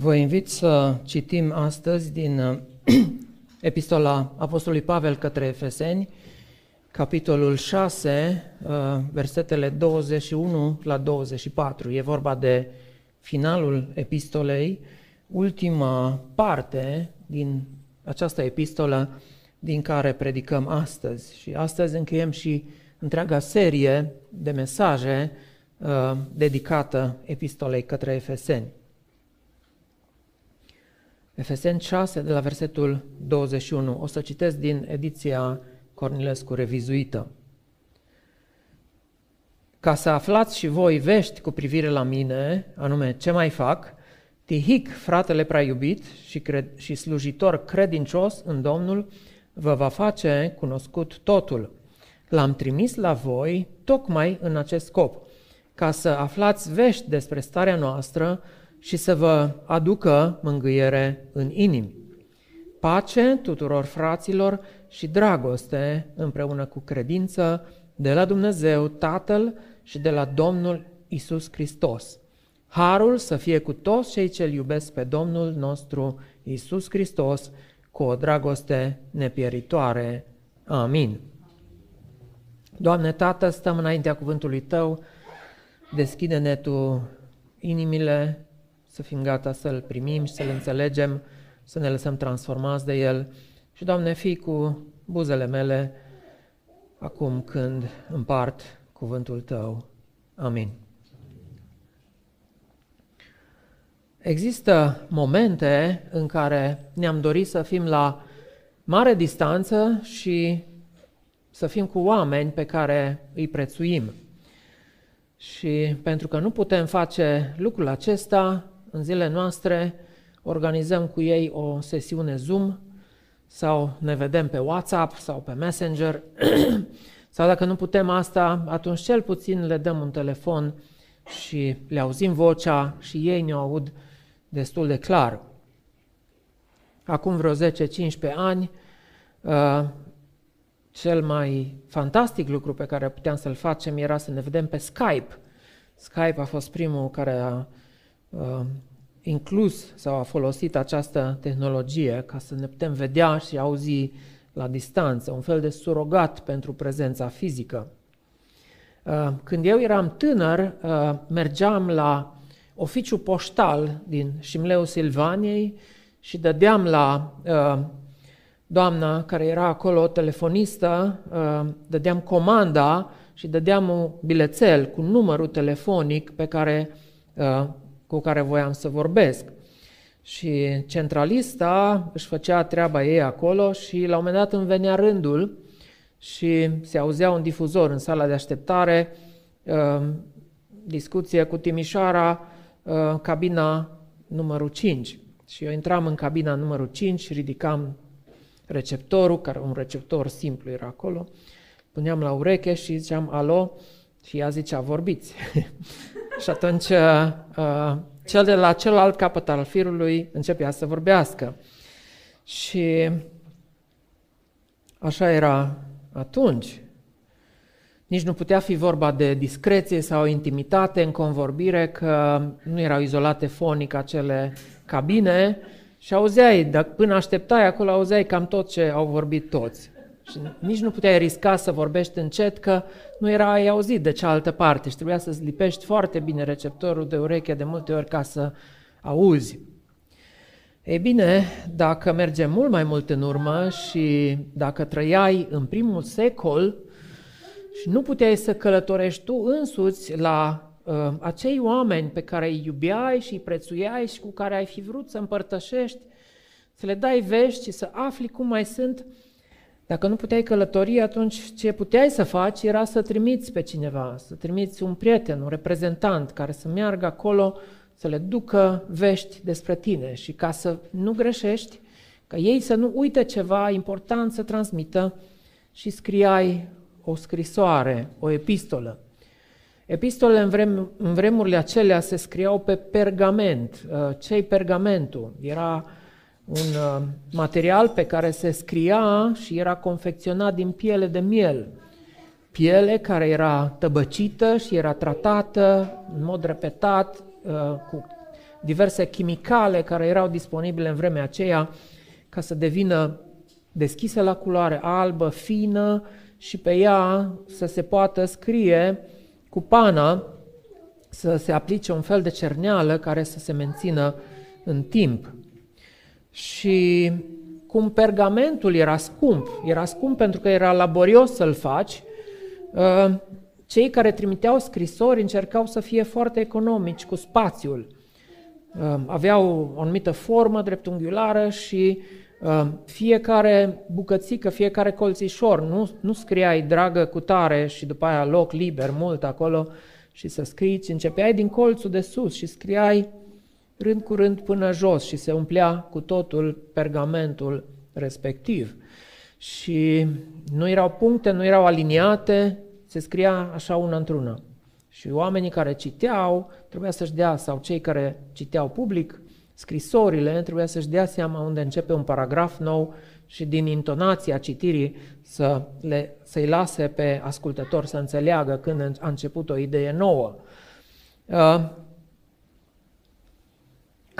Vă invit să citim astăzi din uh, Epistola Apostolului Pavel către Efeseni, capitolul 6, uh, versetele 21 la 24. E vorba de finalul epistolei, ultima parte din această epistolă din care predicăm astăzi. Și astăzi încheiem și întreaga serie de mesaje uh, dedicată epistolei către Efeseni. Efeseni 6, de la versetul 21. O să citesc din ediția Cornilescu revizuită. Ca să aflați și voi vești cu privire la mine, anume ce mai fac, Tihic, fratele prea iubit și, cred, și slujitor credincios în Domnul, vă va face cunoscut totul. L-am trimis la voi tocmai în acest scop, ca să aflați vești despre starea noastră și să vă aducă mângâiere în inimi. Pace tuturor fraților și dragoste împreună cu credință de la Dumnezeu Tatăl și de la Domnul Isus Hristos. Harul să fie cu toți cei ce iubesc pe Domnul nostru Isus Hristos cu o dragoste nepieritoare. Amin. Doamne Tată, stăm înaintea cuvântului Tău, deschide-ne Tu inimile să fim gata să-L primim și să-L înțelegem, să ne lăsăm transformați de El. Și, Doamne, fii cu buzele mele acum când împart cuvântul Tău. Amin. Există momente în care ne-am dorit să fim la mare distanță și să fim cu oameni pe care îi prețuim. Și pentru că nu putem face lucrul acesta, în zilele noastre organizăm cu ei o sesiune Zoom sau ne vedem pe WhatsApp sau pe Messenger sau dacă nu putem asta, atunci cel puțin le dăm un telefon și le auzim vocea și ei ne aud destul de clar. Acum vreo 10-15 ani, uh, cel mai fantastic lucru pe care puteam să-l facem era să ne vedem pe Skype. Skype a fost primul care a uh, inclus sau a folosit această tehnologie ca să ne putem vedea și auzi la distanță, un fel de surogat pentru prezența fizică. Uh, când eu eram tânăr, uh, mergeam la oficiu poștal din Șimleu Silvaniei și dădeam la uh, doamna care era acolo, telefonistă, dădeam comanda și dădeam un bilețel cu numărul telefonic pe care, cu care voiam să vorbesc. Și centralista își făcea treaba ei acolo și la un moment dat îmi venea rândul și se auzea un difuzor în sala de așteptare, uh, discuție cu Timișoara, uh, cabina numărul 5. Și eu intram în cabina numărul 5, ridicam receptorul, care un receptor simplu era acolo, puneam la ureche și ziceam alo și ea zicea vorbiți. și atunci uh, cel de la celălalt capăt al firului începea să vorbească. Și așa era atunci. Nici nu putea fi vorba de discreție sau intimitate în convorbire, că nu erau izolate fonic acele cabine și auzeai, dar până așteptai acolo, auzeai cam tot ce au vorbit toți. Și nici nu puteai risca să vorbești încet, că nu era ai auzit de cealaltă parte și trebuia să-ți lipești foarte bine receptorul de ureche de multe ori ca să auzi. Ei bine, dacă mergem mult mai mult în urmă și dacă trăiai în primul secol și nu puteai să călătorești tu însuți la uh, acei oameni pe care îi iubeai și îi prețuiai și cu care ai fi vrut să împărtășești, să le dai vești și să afli cum mai sunt, dacă nu puteai călători, atunci ce puteai să faci era să trimiți pe cineva, să trimiți un prieten, un reprezentant care să meargă acolo, să le ducă vești despre tine și ca să nu greșești, ca ei să nu uite ceva important să transmită și scriai o scrisoare, o epistolă. Epistolele în, vrem, în vremurile acelea se scriau pe pergament. Uh, ce-i pergamentul? Era un uh, material pe care se scria și era confecționat din piele de miel. Piele care era tăbăcită și era tratată în mod repetat uh, cu diverse chimicale care erau disponibile în vremea aceea ca să devină deschisă la culoare albă, fină și pe ea să se poată scrie cu pana, să se aplice un fel de cerneală care să se mențină în timp. Și cum pergamentul era scump, era scump pentru că era laborios să-l faci, uh, cei care trimiteau scrisori încercau să fie foarte economici cu spațiul. Uh, aveau o anumită formă dreptunghiulară și uh, fiecare bucățică, fiecare colțișor, nu, nu scriai dragă cu tare și după aia loc liber mult acolo și să scrii, ci începeai din colțul de sus și scriai rând cu rând până jos și se umplea cu totul pergamentul respectiv. Și nu erau puncte, nu erau aliniate, se scria așa una într-una. Și oamenii care citeau trebuia să-și dea, sau cei care citeau public, scrisorile, trebuia să-și dea seama unde începe un paragraf nou și din intonația citirii să le, să-i lase pe ascultător să înțeleagă când a început o idee nouă.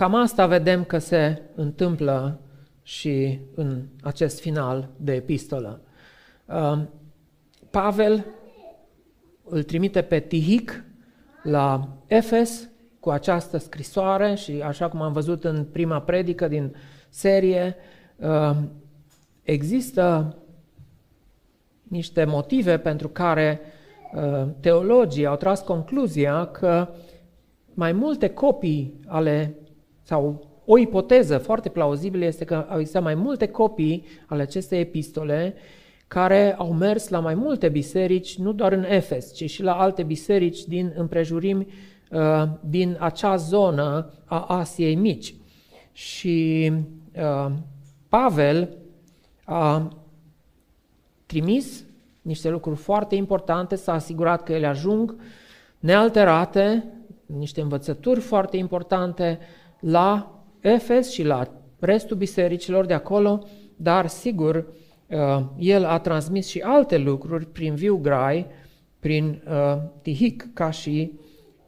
Uh, cam asta vedem că se întâmplă și în acest final de epistolă. Uh, Pavel îl trimite pe Tihic la Efes cu această scrisoare și așa cum am văzut în prima predică din serie, uh, există niște motive pentru care uh, teologii au tras concluzia că mai multe copii ale, sau o ipoteză foarte plauzibilă este că au existat mai multe copii ale acestei epistole care au mers la mai multe biserici, nu doar în Efes, ci și la alte biserici din împrejurimi uh, din acea zonă a Asiei Mici. Și uh, Pavel a trimis niște lucruri foarte importante, s-a asigurat că ele ajung nealterate, niște învățături foarte importante la Efes și la restul bisericilor de acolo, dar sigur Uh, el a transmis și alte lucruri prin viu grai, prin uh, Tihic, ca și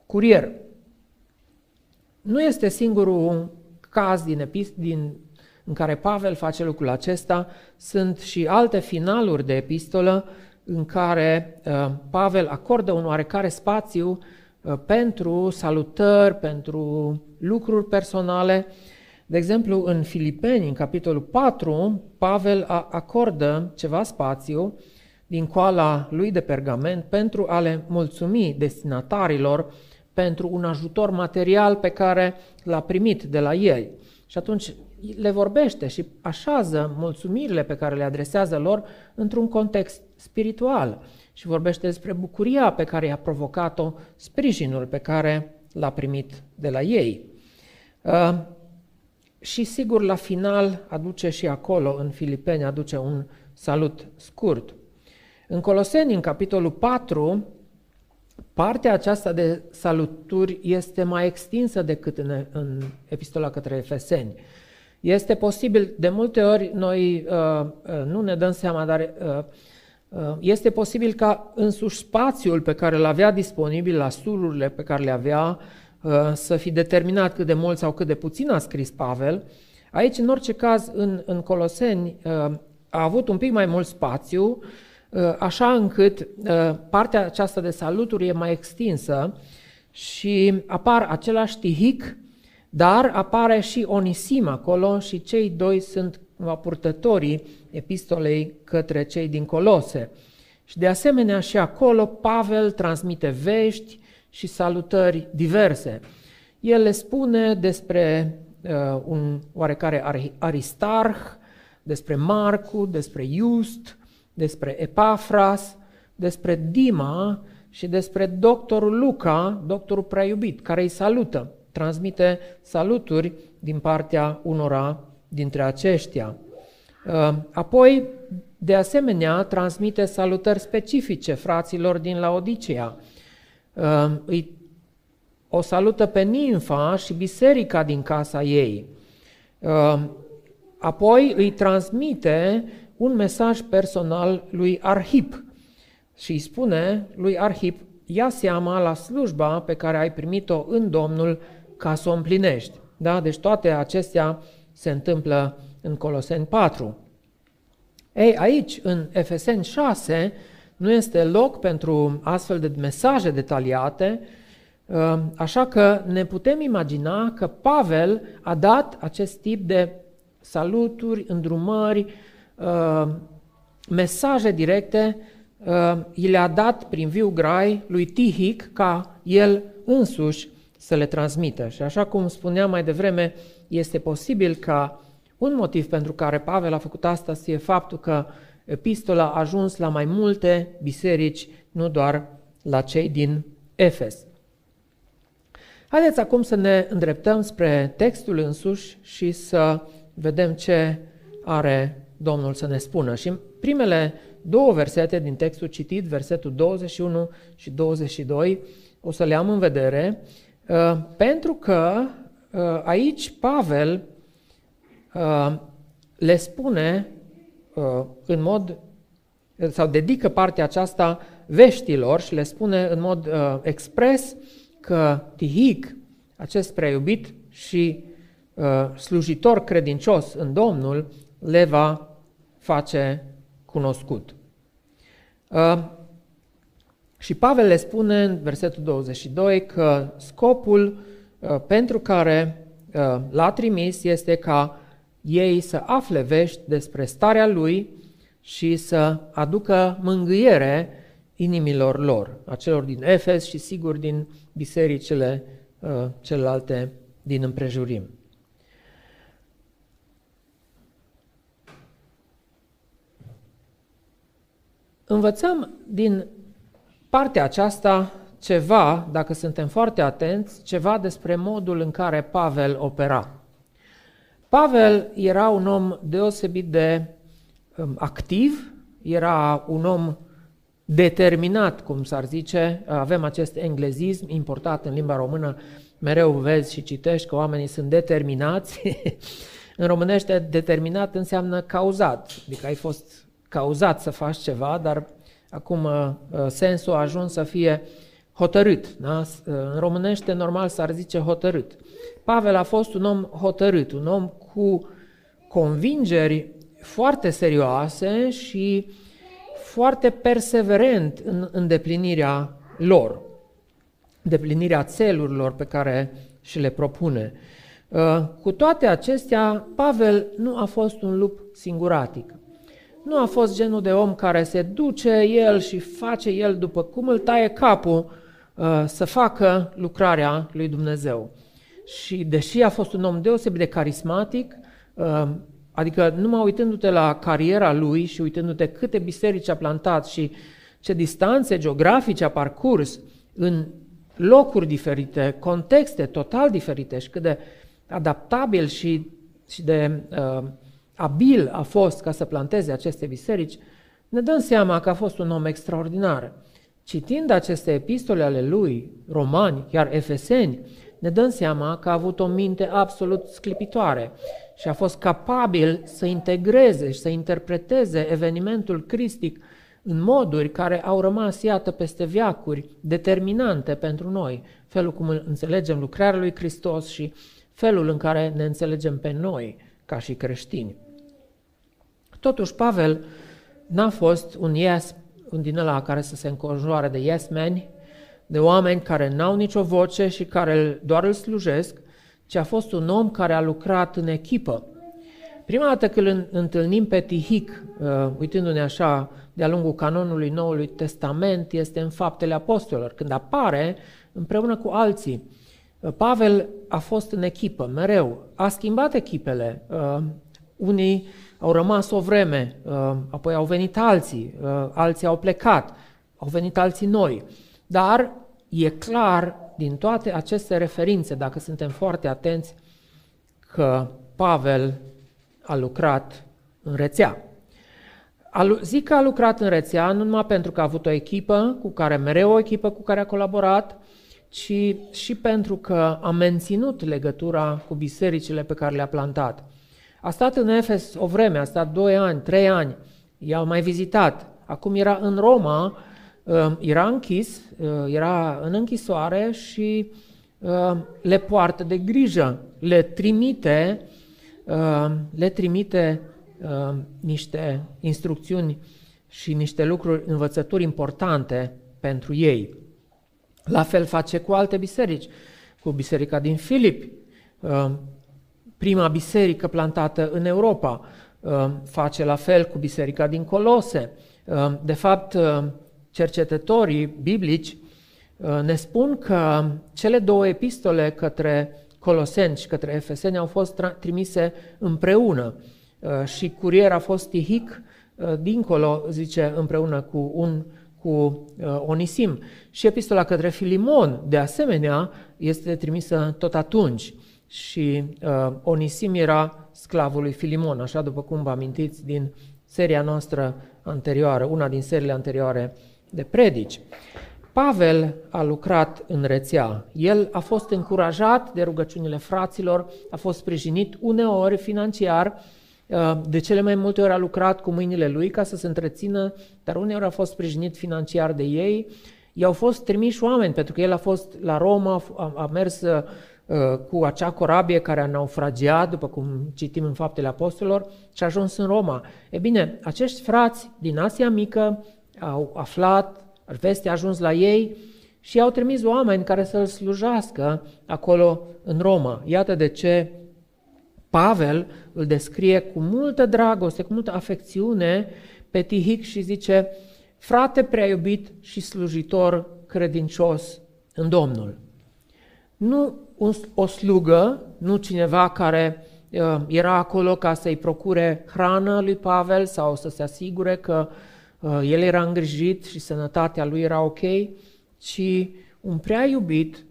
curier. Nu este singurul caz din, epist- din, în care Pavel face lucrul acesta, sunt și alte finaluri de epistolă în care uh, Pavel acordă un oarecare spațiu uh, pentru salutări, pentru lucruri personale, uh, de exemplu, în Filipeni, în capitolul 4, Pavel acordă ceva spațiu din coala lui de pergament pentru a le mulțumi destinatarilor pentru un ajutor material pe care l-a primit de la ei. Și atunci le vorbește și așează mulțumirile pe care le adresează lor într-un context spiritual și vorbește despre bucuria pe care i-a provocat-o, sprijinul pe care l-a primit de la ei. Uh, și sigur, la final aduce și acolo, în Filipeni, aduce un salut scurt. În Coloseni, în capitolul 4, partea aceasta de saluturi este mai extinsă decât în, în epistola către Efeseni. Este posibil, de multe ori noi uh, uh, nu ne dăm seama, dar uh, uh, este posibil ca însuși spațiul pe care îl avea disponibil la sururile pe care le avea, Uh, să fi determinat cât de mult sau cât de puțin a scris Pavel. Aici, în orice caz, în, în Coloseni uh, a avut un pic mai mult spațiu, uh, așa încât partea aceasta de saluturi e mai extinsă și apar același tihic, dar apare și Onisim acolo și cei doi sunt purtătorii epistolei către cei din Colose. Și de asemenea și acolo Pavel transmite vești, și salutări diverse. El le spune despre uh, un oarecare Aristarh, despre Marcu, despre Just, despre Epafras, despre Dima și despre doctorul Luca, doctorul prea iubit, care îi salută, transmite saluturi din partea unora dintre aceștia. Uh, apoi, de asemenea, transmite salutări specifice fraților din Laodicea, Ehm, îi o salută pe nimfa și biserica din casa ei. Ehm, apoi îi transmite un mesaj personal lui Arhip și îi spune lui Arhip, ia seama la slujba pe care ai primit-o în Domnul ca să o împlinești. Da? Deci toate acestea se întâmplă în Coloseni 4. Ei, aici, în Efeseni 6, nu este loc pentru astfel de mesaje detaliate, uh, așa că ne putem imagina că Pavel a dat acest tip de saluturi, îndrumări, uh, mesaje directe, uh, i le-a dat prin viu grai lui Tihic ca el însuși să le transmită. Și așa cum spuneam mai devreme, este posibil ca un motiv pentru care Pavel a făcut asta să fie faptul că epistola a ajuns la mai multe biserici, nu doar la cei din Efes. Haideți acum să ne îndreptăm spre textul însuși și să vedem ce are Domnul să ne spună. Și primele două versete din textul citit, versetul 21 și 22, o să le am în vedere, uh, pentru că uh, aici Pavel uh, le spune în mod, sau dedică partea aceasta veștilor și le spune în mod expres că Tihic, acest preiubit și slujitor credincios în Domnul, le va face cunoscut. Uh, și Pavel le spune în versetul 22 că scopul uh, pentru care uh, l-a trimis este ca ei să afle vești despre starea lui și să aducă mângâiere inimilor lor, a celor din Efes și sigur din bisericile celelalte din împrejurim. Învățăm din partea aceasta ceva, dacă suntem foarte atenți, ceva despre modul în care Pavel opera. Pavel era un om deosebit de um, activ, era un om determinat, cum s-ar zice, avem acest englezism importat în limba română, mereu vezi și citești că oamenii sunt determinați. în românește determinat înseamnă cauzat, adică ai fost cauzat să faci ceva, dar acum uh, uh, sensul a ajuns să fie hotărât. Da? Uh, în românește normal s-ar zice hotărât. Pavel a fost un om hotărât, un om cu convingeri foarte serioase și foarte perseverent în îndeplinirea lor, îndeplinirea țelurilor pe care și le propune. Cu toate acestea, Pavel nu a fost un lup singuratic. Nu a fost genul de om care se duce el și face el după cum îl taie capul uh, să facă lucrarea lui Dumnezeu. Și deși a fost un om deosebit de carismatic, uh, adică numai uitându-te la cariera lui și uitându-te câte biserici a plantat și ce distanțe geografice a parcurs în locuri diferite, contexte total diferite și cât de adaptabil și, și de uh, abil a fost ca să planteze aceste biserici, ne dăm seama că a fost un om extraordinar. Citind aceste epistole ale lui, romani, chiar efeseni, ne dăm seama că a avut o minte absolut sclipitoare și a fost capabil să integreze și să interpreteze evenimentul cristic în moduri care au rămas, iată, peste viacuri, determinante pentru noi, felul cum înțelegem lucrarea lui Hristos și felul în care ne înțelegem pe noi ca și creștini. Totuși, Pavel n-a fost un yes, un din ăla care să se înconjoare de yes men, de oameni care n-au nicio voce și care doar îl slujesc, ci a fost un om care a lucrat în echipă. Prima dată când îl întâlnim pe Tihic, uh, uitându-ne așa de-a lungul canonului Noului Testament, este în Faptele Apostolilor, când apare împreună cu alții. Uh, Pavel a fost în echipă, mereu. A schimbat echipele. Uh, unii au rămas o vreme, uh, apoi au venit alții, uh, alții au plecat, au venit alții noi. Dar e clar din toate aceste referințe, dacă suntem foarte atenți, că Pavel a lucrat în rețea. Zic că a lucrat în rețea nu numai pentru că a avut o echipă, cu care mereu o echipă cu care a colaborat, ci și pentru că a menținut legătura cu bisericile pe care le-a plantat. A stat în Efes o vreme, a stat 2 ani, 3 ani, i-au mai vizitat. Acum era în Roma, um, era închis, uh, era în închisoare și le poartă de grijă, le trimite, le trimite niște instrucțiuni și niște lucruri, învățături importante pentru ei. La fel face cu alte biserici, cu biserica din Filipi, prima biserică plantată în Europa, face la fel cu biserica din Colose. De fapt, cercetătorii biblici ne spun că cele două epistole către Coloseni și către Efeseni au fost trimise împreună și curier a fost Tihic dincolo, zice, împreună cu un cu uh, Onisim. Și epistola către Filimon, de asemenea, este trimisă tot atunci. Și uh, Onisim era sclavul lui Filimon, așa după cum vă amintiți din seria noastră anterioară, una din seriile anterioare de predici. Pavel a lucrat în rețea. El a fost încurajat de rugăciunile fraților, a fost sprijinit uneori financiar, Uh, de cele mai multe ori a lucrat cu mâinile lui ca să se întrețină, dar uneori a fost sprijinit financiar de ei. I-au fost trimiși oameni, pentru că el a fost la Roma, a, a mers uh, cu acea corabie care a naufragiat, după cum citim în Faptele Apostolilor, și a ajuns în Roma. E bine, acești frați din Asia Mică au aflat, vestea a ajuns la ei și au trimis oameni care să-l slujească acolo în Roma. Iată de ce Pavel îl descrie cu multă dragoste, cu multă afecțiune pe Tihic și zice, frate prea iubit și slujitor credincios în Domnul. Nu o slugă, nu cineva care uh, era acolo ca să-i procure hrană lui Pavel sau să se asigure că uh, el era îngrijit și sănătatea lui era ok, ci un prea iubit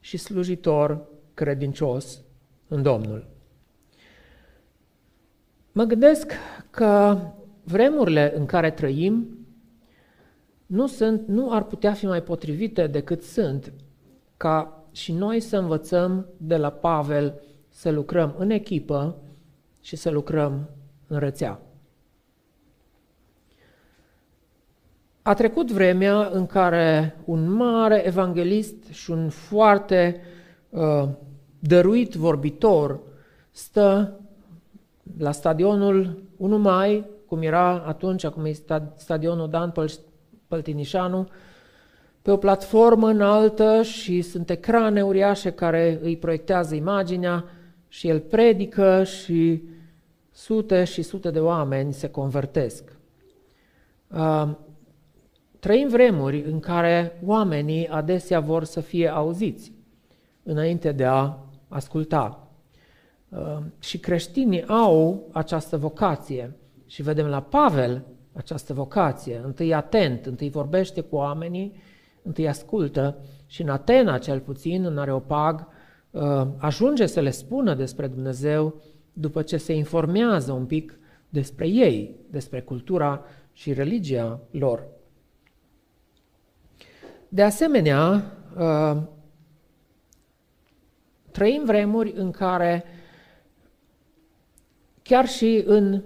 și slujitor credincios în Domnul. Mă gândesc că vremurile în care trăim nu, sunt, nu ar putea fi mai potrivite decât sunt ca și noi să învățăm de la Pavel să lucrăm în echipă și să lucrăm în rețea. A trecut vremea în care un mare evanghelist și un foarte uh, dăruit vorbitor stă la stadionul 1 mai, cum era atunci, acum e stadionul Dan Păltinișanu, pe o platformă înaltă și sunt ecrane uriașe care îi proiectează imaginea și el predică și sute și sute de oameni se convertesc. Trăim vremuri în care oamenii adesea vor să fie auziți înainte de a asculta. Uh, și creștinii au această vocație și vedem la Pavel această vocație. Întâi atent, întâi vorbește cu oamenii, întâi ascultă și în Atena cel puțin, în Areopag, uh, ajunge să le spună despre Dumnezeu după ce se informează un pic despre ei, despre cultura și religia lor. De asemenea, uh, trăim vremuri în care chiar și în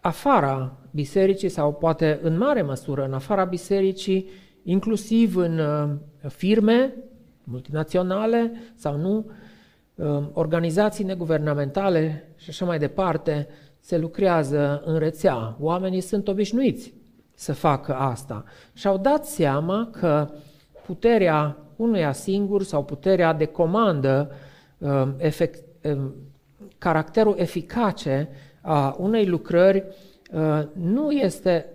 afara bisericii sau poate în mare măsură în afara bisericii, inclusiv în uh, firme multinaționale sau nu, uh, organizații neguvernamentale și așa mai departe, se lucrează în rețea. Oamenii sunt obișnuiți să facă asta și au dat seama că puterea unuia singur sau puterea de comandă uh, efect, caracterul eficace a unei lucrări uh, nu este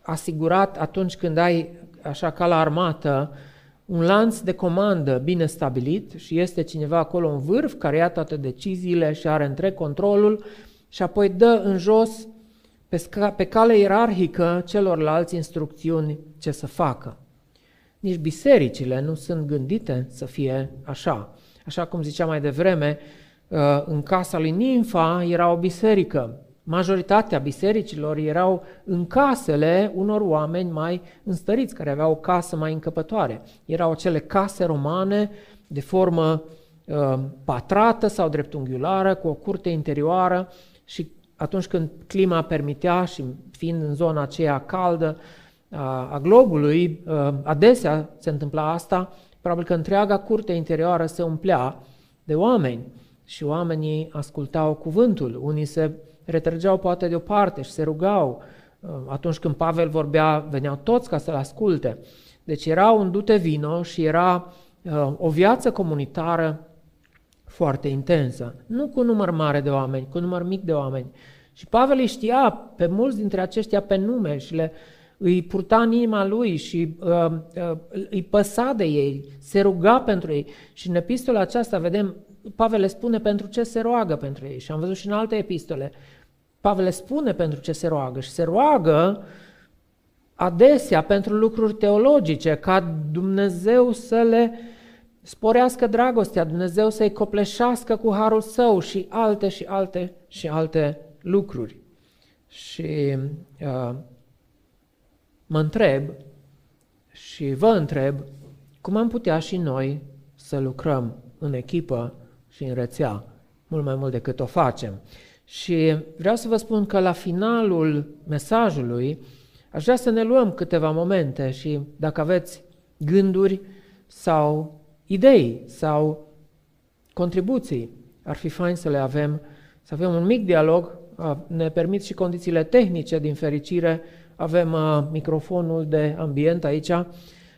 asigurat atunci când ai, așa ca la armată, un lanț de comandă bine stabilit și este cineva acolo în vârf care ia toate deciziile și are întreg controlul și apoi dă în jos pe, sca- pe cale ierarhică celorlalți instrucțiuni ce să facă. Nici bisericile nu sunt gândite să fie așa. Așa cum ziceam mai devreme, Uh, în casa lui Nimfa era o biserică. Majoritatea bisericilor erau în casele unor oameni mai înstăriți, care aveau o casă mai încăpătoare. Erau acele case romane de formă uh, patrată sau dreptunghiulară, cu o curte interioară și atunci când clima permitea și fiind în zona aceea caldă a, a globului, uh, adesea se întâmpla asta, probabil că întreaga curte interioară se umplea de oameni și oamenii ascultau cuvântul. Unii se retrăgeau poate deoparte și se rugau. Uh, atunci când Pavel vorbea, veneau toți ca să-l asculte. Deci era un dute vino și era uh, o viață comunitară foarte intensă. Nu cu număr mare de oameni, cu număr mic de oameni. Și Pavel îi știa pe mulți dintre aceștia pe nume și le îi purta în inima lui și uh, uh, îi păsa de ei, se ruga pentru ei. Și în epistola aceasta vedem, Pavel le spune pentru ce se roagă pentru ei. Și am văzut și în alte epistole, Pavel le spune pentru ce se roagă și se roagă adesea pentru lucruri teologice, ca Dumnezeu să le sporească dragostea, Dumnezeu să-i copleșească cu harul său și alte și alte și alte lucruri. Și uh, mă întreb și vă întreb cum am putea și noi să lucrăm în echipă și în rețea, mult mai mult decât o facem. Și vreau să vă spun că la finalul mesajului aș vrea să ne luăm câteva momente și dacă aveți gânduri sau idei sau contribuții, ar fi fain să le avem, să avem un mic dialog, ne permit și condițiile tehnice din fericire, avem microfonul de ambient aici,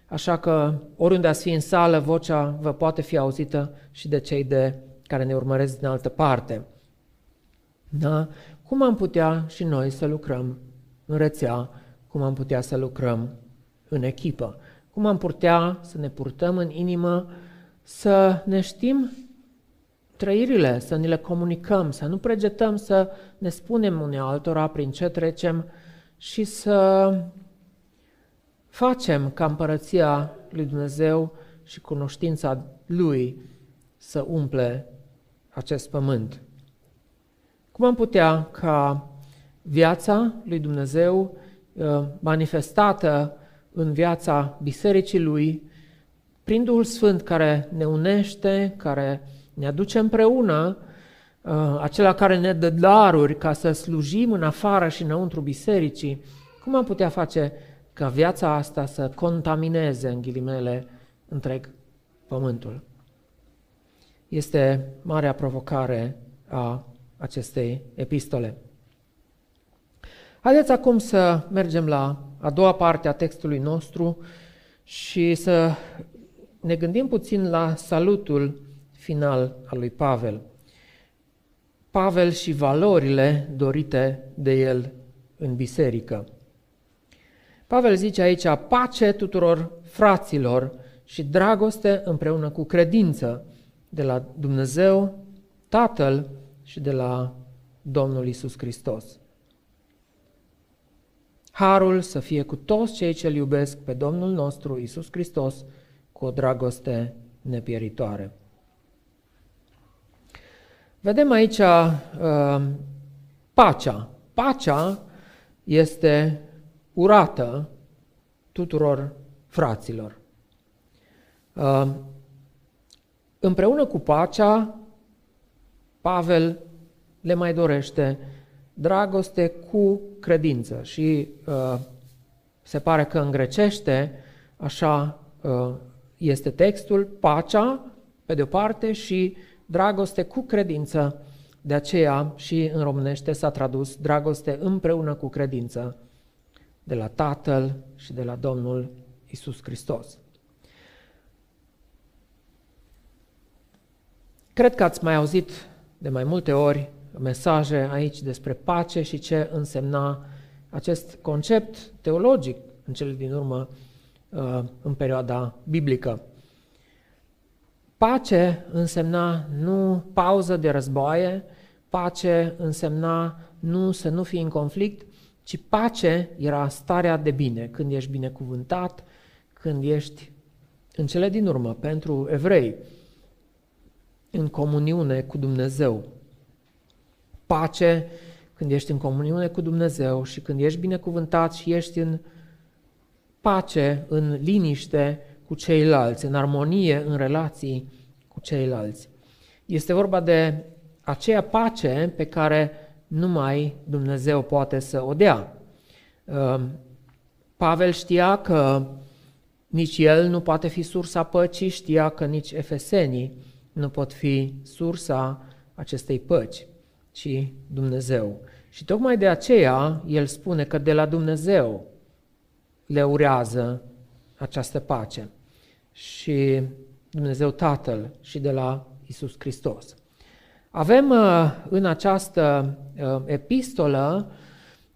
așa că oriunde ați fi în sală, vocea vă poate fi auzită și de cei de care ne urmăresc din altă parte. Da? Cum am putea și noi să lucrăm în rețea, cum am putea să lucrăm în echipă, cum am putea să ne purtăm în inimă, să ne știm trăirile, să ne le comunicăm, să nu pregetăm să ne spunem unei altora prin ce trecem și să facem ca împărăția lui Dumnezeu și cunoștința Lui să umple acest pământ. Cum am putea ca viața lui Dumnezeu uh, manifestată în viața bisericii lui, prin Duhul Sfânt care ne unește, care ne aduce împreună, uh, acela care ne dă daruri ca să slujim în afară și înăuntru bisericii, cum am putea face ca viața asta să contamineze, în ghilimele, întreg pământul? Este marea provocare a acestei epistole. Haideți acum să mergem la a doua parte a textului nostru și să ne gândim puțin la salutul final al lui Pavel. Pavel și valorile dorite de el în biserică. Pavel zice aici, pace tuturor fraților și dragoste împreună cu credință de la Dumnezeu, Tatăl și de la Domnul Isus Hristos. Harul să fie cu toți cei ce iubesc pe Domnul nostru Isus Hristos cu o dragoste nepieritoare. Vedem aici uh, pacea. Pacea este urată tuturor fraților. Uh, împreună cu pacea, Pavel le mai dorește dragoste cu credință și uh, se pare că în grecește așa uh, este textul, pacea pe de o parte și dragoste cu credință, de aceea și în românește s-a tradus dragoste împreună cu credință de la Tatăl și de la Domnul Isus Hristos. Cred că ați mai auzit de mai multe ori mesaje aici despre pace și ce însemna acest concept teologic în cele din urmă uh, în perioada biblică. Pace însemna nu pauză de războaie, pace însemna nu să nu fii în conflict, ci pace era starea de bine, când ești binecuvântat, când ești în cele din urmă pentru evrei, în comuniune cu Dumnezeu. Pace când ești în comuniune cu Dumnezeu și când ești binecuvântat și ești în pace, în liniște cu ceilalți, în armonie, în relații cu ceilalți. Este vorba de aceea pace pe care numai Dumnezeu poate să o dea. Pavel știa că nici el nu poate fi sursa păcii, știa că nici efesenii nu pot fi sursa acestei păci, ci Dumnezeu. Și tocmai de aceea el spune că de la Dumnezeu le urează această pace. Și Dumnezeu Tatăl și de la Isus Hristos. Avem uh, în această uh, epistolă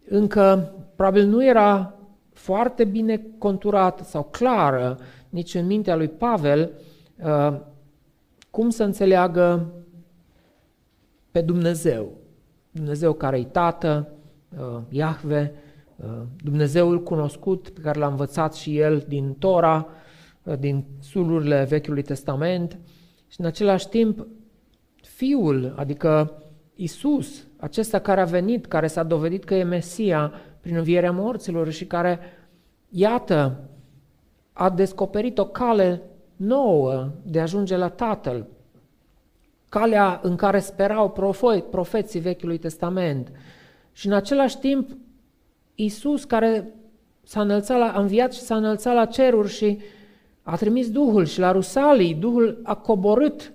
încă probabil nu era foarte bine conturată sau clară nici în mintea lui Pavel uh, cum să înțeleagă pe Dumnezeu. Dumnezeu care e Tată, Iahve, Dumnezeul cunoscut pe care l-a învățat și el din Tora, din sulurile Vechiului Testament și în același timp Fiul, adică Isus, acesta care a venit, care s-a dovedit că e Mesia prin învierea morților și care, iată, a descoperit o cale nouă de a ajunge la Tatăl, calea în care sperau profeții Vechiului Testament. Și în același timp, Isus care s-a înălțat la, a înviat și s-a înălțat la ceruri și a trimis Duhul și la Rusalii, Duhul a coborât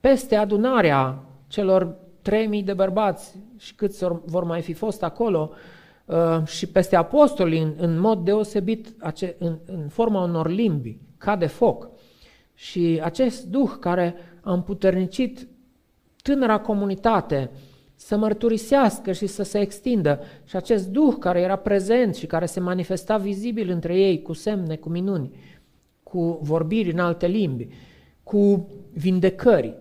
peste adunarea celor 3000 de bărbați și câți vor mai fi fost acolo uh, și peste apostoli în, în mod deosebit în, în forma unor limbi, ca de foc. Și acest Duh care a împuternicit tânăra comunitate să mărturisească și să se extindă și acest Duh care era prezent și care se manifesta vizibil între ei cu semne, cu minuni, cu vorbiri în alte limbi, cu vindecări,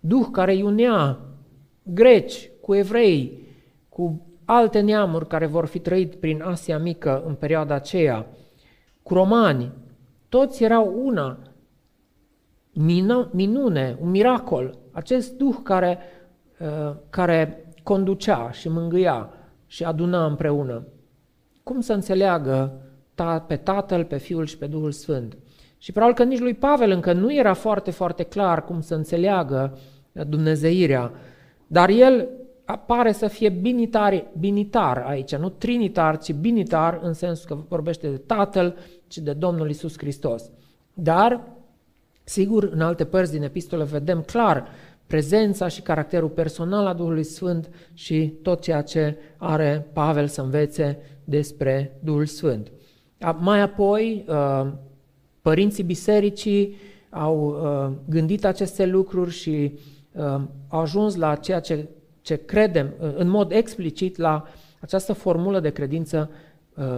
Duh care iunea greci cu evrei, cu alte neamuri care vor fi trăit prin Asia Mică în perioada aceea, cu romani, toți erau una, minune, un miracol, acest Duh care, uh, care conducea și mângâia și aduna împreună. Cum să înțeleagă pe Tatăl, pe Fiul și pe Duhul Sfânt? Și probabil că nici lui Pavel încă nu era foarte, foarte clar cum să înțeleagă dumnezeirea, dar el pare să fie binitar, binitar aici, nu trinitar, ci binitar în sensul că vorbește de Tatăl și de Domnul Isus Hristos. Dar, sigur, în alte părți din epistolă vedem clar prezența și caracterul personal a Duhului Sfânt și tot ceea ce are Pavel să învețe despre Duhul Sfânt. Mai apoi, uh, părinții bisericii au uh, gândit aceste lucruri și uh, au ajuns la ceea ce, ce credem, în mod explicit, la această formulă de credință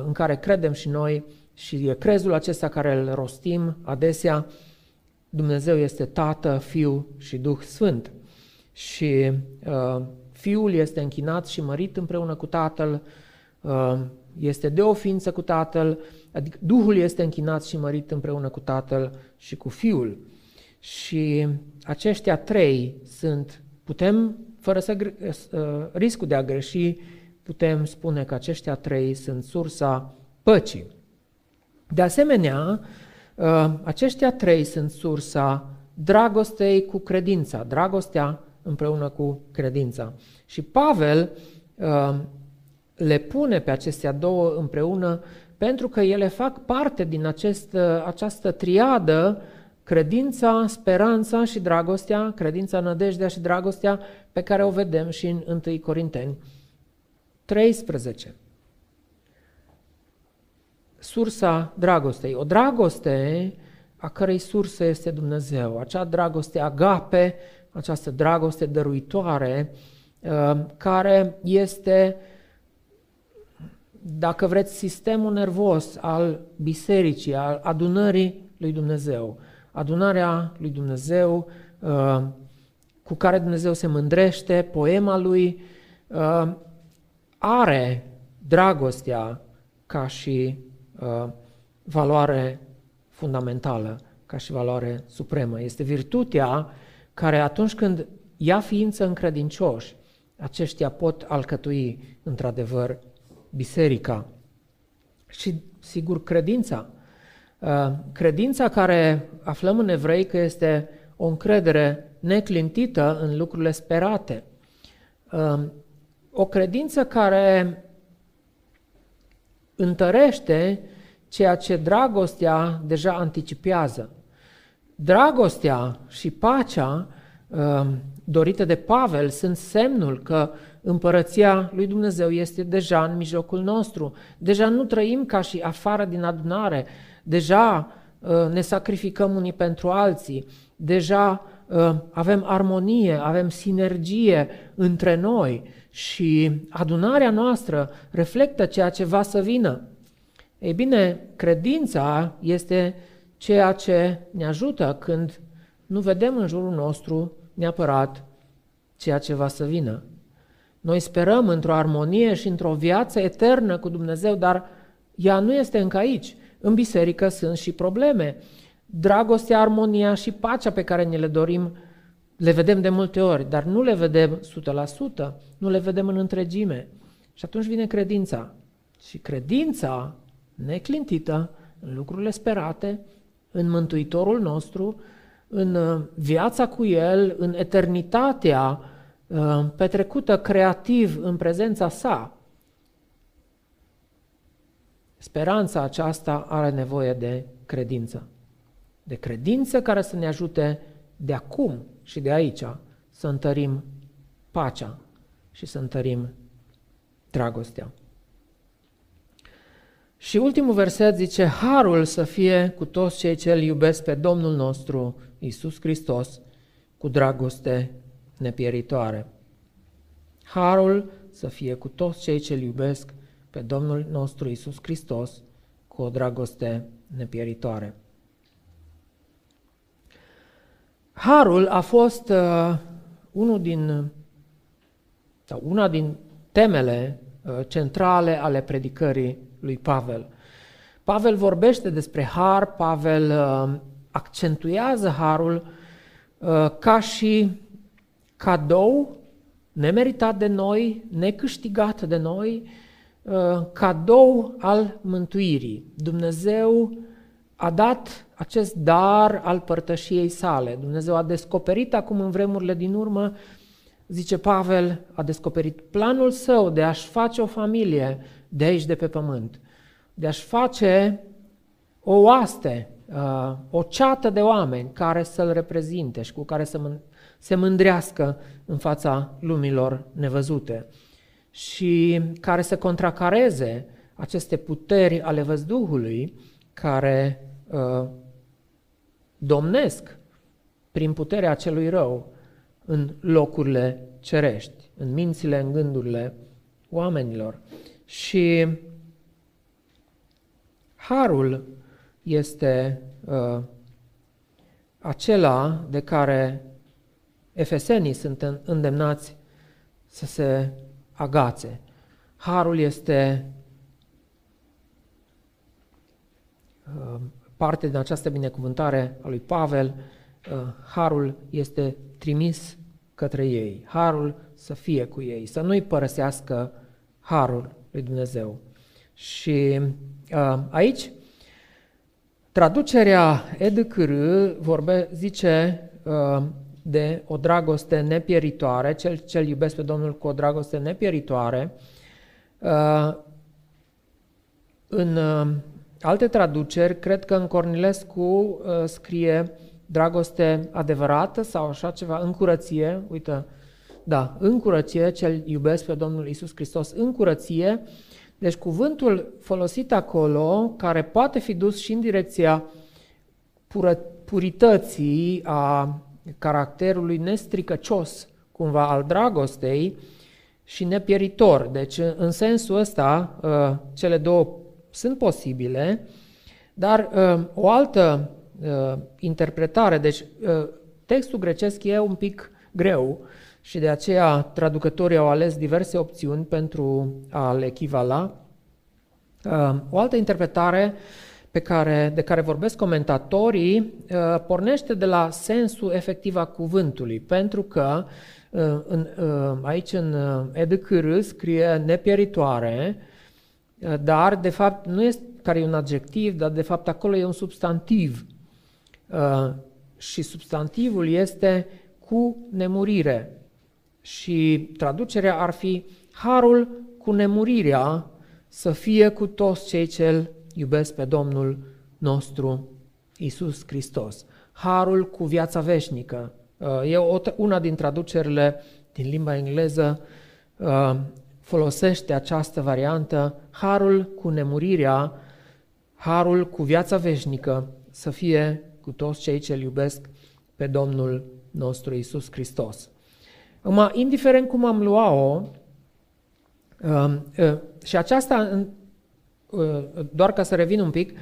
în care credem și noi și crezul acesta care îl rostim adesea, Dumnezeu este Tată, Fiu și Duh Sfânt. Și uh, Fiul este închinat și mărit împreună cu Tatăl, uh, este de o ființă cu Tatăl, adică Duhul este închinat și mărit împreună cu Tatăl și cu Fiul. Și aceștia trei sunt, putem, fără să uh, riscul de a greși, putem spune că aceștia trei sunt sursa păcii. De asemenea, uh, aceștia trei sunt sursa dragostei cu credința, dragostea împreună cu credința. Și Pavel uh, le pune pe acestea două împreună pentru că ele fac parte din acest, această triadă credința, speranța și dragostea, credința, nădejdea și dragostea pe care o vedem și în 1 Corinteni 13. Sursa dragostei. O dragoste a cărei sursă este Dumnezeu. Acea dragoste agape, această dragoste dăruitoare, uh, care este dacă vreți, sistemul nervos al bisericii, al adunării lui Dumnezeu. Adunarea lui Dumnezeu uh, cu care Dumnezeu se mândrește, poema lui uh, are dragostea ca și uh, valoare fundamentală, ca și valoare supremă. Este virtutea care atunci când ia ființă în credincioși, aceștia pot alcătui într-adevăr biserica și, sigur, credința. Uh, credința care aflăm în evrei că este o încredere neclintită în lucrurile sperate. Uh, o credință care întărește ceea ce dragostea deja anticipează. Dragostea și pacea uh, dorită de Pavel sunt semnul că împărăția lui Dumnezeu este deja în mijlocul nostru. Deja nu trăim ca și afară din adunare, deja uh, ne sacrificăm unii pentru alții, deja uh, avem armonie, avem sinergie între noi și adunarea noastră reflectă ceea ce va să vină. Ei bine, credința este ceea ce ne ajută când nu vedem în jurul nostru neapărat ceea ce va să vină. Noi sperăm într-o armonie și într-o viață eternă cu Dumnezeu, dar ea nu este încă aici. În biserică sunt și probleme. Dragostea, armonia și pacea pe care ne le dorim le vedem de multe ori, dar nu le vedem 100%, nu le vedem în întregime. Și atunci vine credința. Și credința neclintită în lucrurile sperate, în Mântuitorul nostru, în uh, viața cu El, în eternitatea uh, petrecută creativ în prezența sa. Speranța aceasta are nevoie de credință. De credință care să ne ajute de acum și de aici să întărim pacea și să întărim dragostea. Și ultimul verset zice, Harul să fie cu toți cei ce îl iubesc pe Domnul nostru, Isus Hristos, cu dragoste nepieritoare. Harul să fie cu toți cei ce îl iubesc pe Domnul nostru Isus Hristos, cu o dragoste nepieritoare. Harul a fost uh, unul din, sau una din temele uh, centrale ale predicării lui Pavel. Pavel vorbește despre har, Pavel uh, accentuează harul uh, ca și cadou nemeritat de noi, necâștigat de noi, uh, cadou al mântuirii. Dumnezeu a dat acest dar al părtășiei sale. Dumnezeu a descoperit acum în vremurile din urmă, zice Pavel, a descoperit planul său de a-și face o familie de aici, de pe pământ, de a-și face o oaste, uh, o ceată de oameni care să-L reprezinte și cu care să se mândrească în fața lumilor nevăzute și care să contracareze aceste puteri ale văzduhului care uh, domnesc prin puterea celui rău în locurile cerești, în mințile, în gândurile oamenilor. Și harul este uh, acela de care efesenii sunt îndemnați să se agațe. Harul este uh, parte din această binecuvântare a lui Pavel. Uh, harul este trimis către ei. Harul să fie cu ei, să nu-i părăsească harul lui Dumnezeu. Și uh, aici, traducerea EDCR vorbe, zice uh, de o dragoste nepieritoare, cel ce iubesc pe Domnul cu o dragoste nepieritoare. Uh, în uh, alte traduceri, cred că în Cornilescu uh, scrie dragoste adevărată sau așa ceva, în curăție, uite, da, în curăție, cel iubesc pe Domnul Isus Hristos, în curăție, deci cuvântul folosit acolo, care poate fi dus și în direcția pură, purității, a caracterului nestricăcios, cumva al dragostei și nepieritor. Deci, în sensul ăsta, uh, cele două sunt posibile, dar uh, o altă uh, interpretare, deci textul grecesc e un pic greu, și de aceea traducătorii au ales diverse opțiuni pentru a-l echivala. Uh, o altă interpretare pe care, de care vorbesc comentatorii uh, pornește de la sensul efectiv a cuvântului, pentru că uh, în, aici în EDCR scrie nepieritoare, dar de fapt nu este care e un adjectiv, dar de fapt acolo e un substantiv. Și substantivul este cu nemurire și traducerea ar fi harul cu nemurirea să fie cu toți cei ce îl iubesc pe Domnul nostru Isus Hristos. Harul cu viața veșnică. Uh, e una din traducerile din limba engleză uh, folosește această variantă, harul cu nemurirea, harul cu viața veșnică să fie cu toți cei ce îl iubesc pe Domnul nostru Isus Hristos. Acum, indiferent cum am luat-o, uh, și aceasta, doar ca să revin un pic,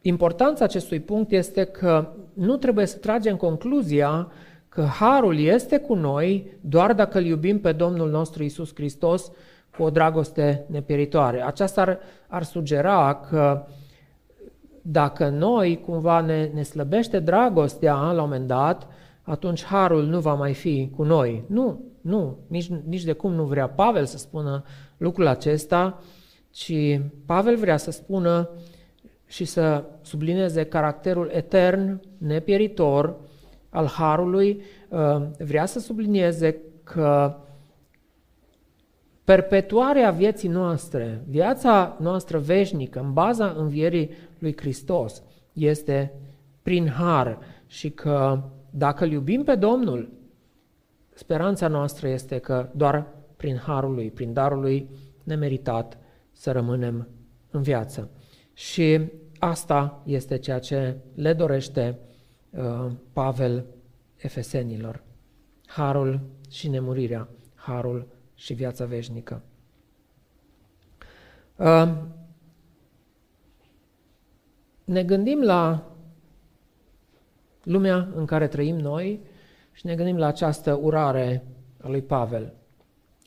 importanța acestui punct este că nu trebuie să tragem concluzia că harul este cu noi doar dacă îl iubim pe Domnul nostru Isus Hristos cu o dragoste nepieritoare. Aceasta ar, ar sugera că dacă noi cumva ne, ne slăbește dragostea la un moment dat, atunci harul nu va mai fi cu noi. Nu, nu, nici, nici de cum nu vrea Pavel să spună lucrul acesta, ci Pavel vrea să spună și să sublinieze caracterul etern, nepieritor al Harului, uh, vrea să sublinieze că perpetuarea vieții noastre, viața noastră veșnică, în baza învierii lui Hristos, este prin har și că dacă îl iubim pe Domnul, speranța noastră este că doar prin harul lui, prin darul lui nemeritat, să rămânem în viață. Și asta este ceea ce le dorește uh, Pavel efesenilor. Harul și nemurirea, harul și viața veșnică. Uh, ne gândim la lumea în care trăim noi și ne gândim la această urare a lui Pavel.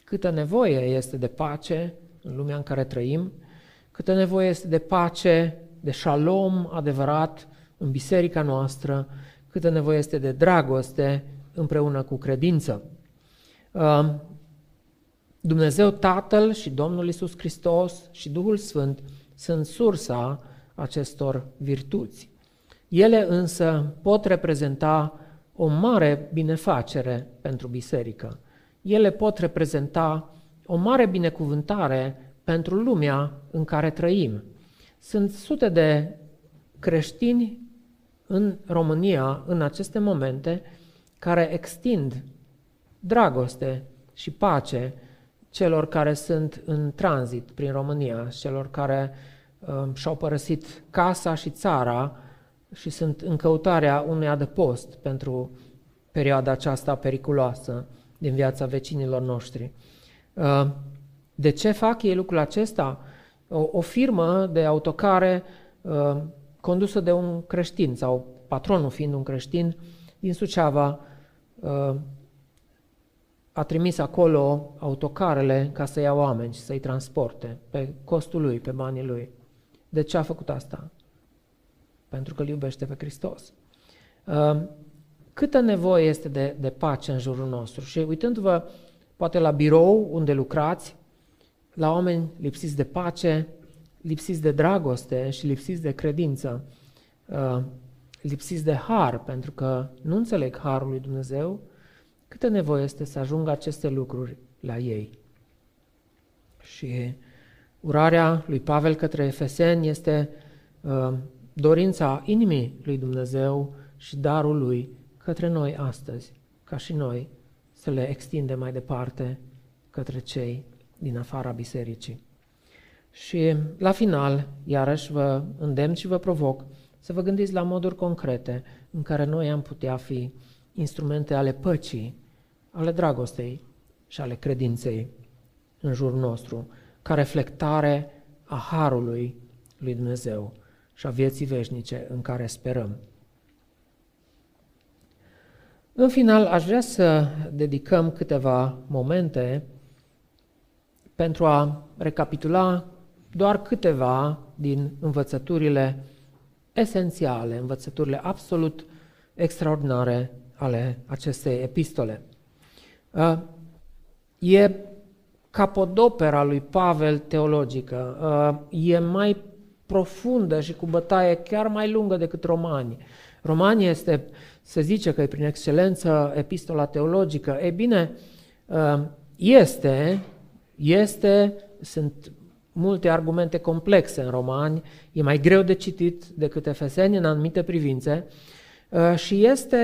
Câtă nevoie este de pace în lumea în care trăim, câtă nevoie este de pace, de șalom adevărat în biserica noastră, câtă nevoie este de dragoste împreună cu credință. Um, Dumnezeu Tatăl și Domnul Isus Hristos și Duhul Sfânt sunt sursa acestor virtuți. Ele însă pot reprezenta o mare binefacere pentru biserică. Ele pot reprezenta o mare binecuvântare pentru lumea în care trăim. Sunt sute de creștini în România în aceste momente care extind dragoste și pace celor care sunt în tranzit prin România, celor care uh, și-au părăsit casa și țara și sunt în căutarea unui adăpost pentru perioada aceasta periculoasă din viața vecinilor noștri. Uh, de ce fac ei lucrul acesta? O, o firmă de autocare uh, condusă de un creștin sau patronul fiind un creștin din Suceava uh, a trimis acolo autocarele ca să ia oameni și să-i transporte pe costul lui, pe banii lui. De ce a făcut asta? Pentru că îl iubește pe Hristos. Uh, câtă nevoie este de, de pace în jurul nostru? Și uitându-vă poate la birou unde lucrați, la oameni lipsiți de pace, lipsiți de dragoste și lipsiți de credință, uh, lipsiți de har, pentru că nu înțeleg harul lui Dumnezeu, câtă nevoie este să ajungă aceste lucruri la ei. Și urarea lui Pavel către Efeseni este uh, dorința inimii lui Dumnezeu și darul lui către noi astăzi, ca și noi să le extindem mai departe către cei din afara bisericii. Și la final, iarăși vă îndemn și vă provoc să vă gândiți la moduri concrete în care noi am putea fi instrumente ale păcii, ale dragostei și ale credinței în jurul nostru, ca reflectare a harului lui Dumnezeu și a vieții veșnice în care sperăm. În final, aș vrea să dedicăm câteva momente pentru a recapitula doar câteva din învățăturile esențiale, învățăturile absolut extraordinare ale acestei epistole. Uh, e capodopera lui Pavel teologică, uh, e mai profundă și cu bătaie chiar mai lungă decât romani. Romani este, se zice că e prin excelență epistola teologică. E bine, uh, este, este, sunt multe argumente complexe în romani, e mai greu de citit decât Efeseni în anumite privințe uh, și este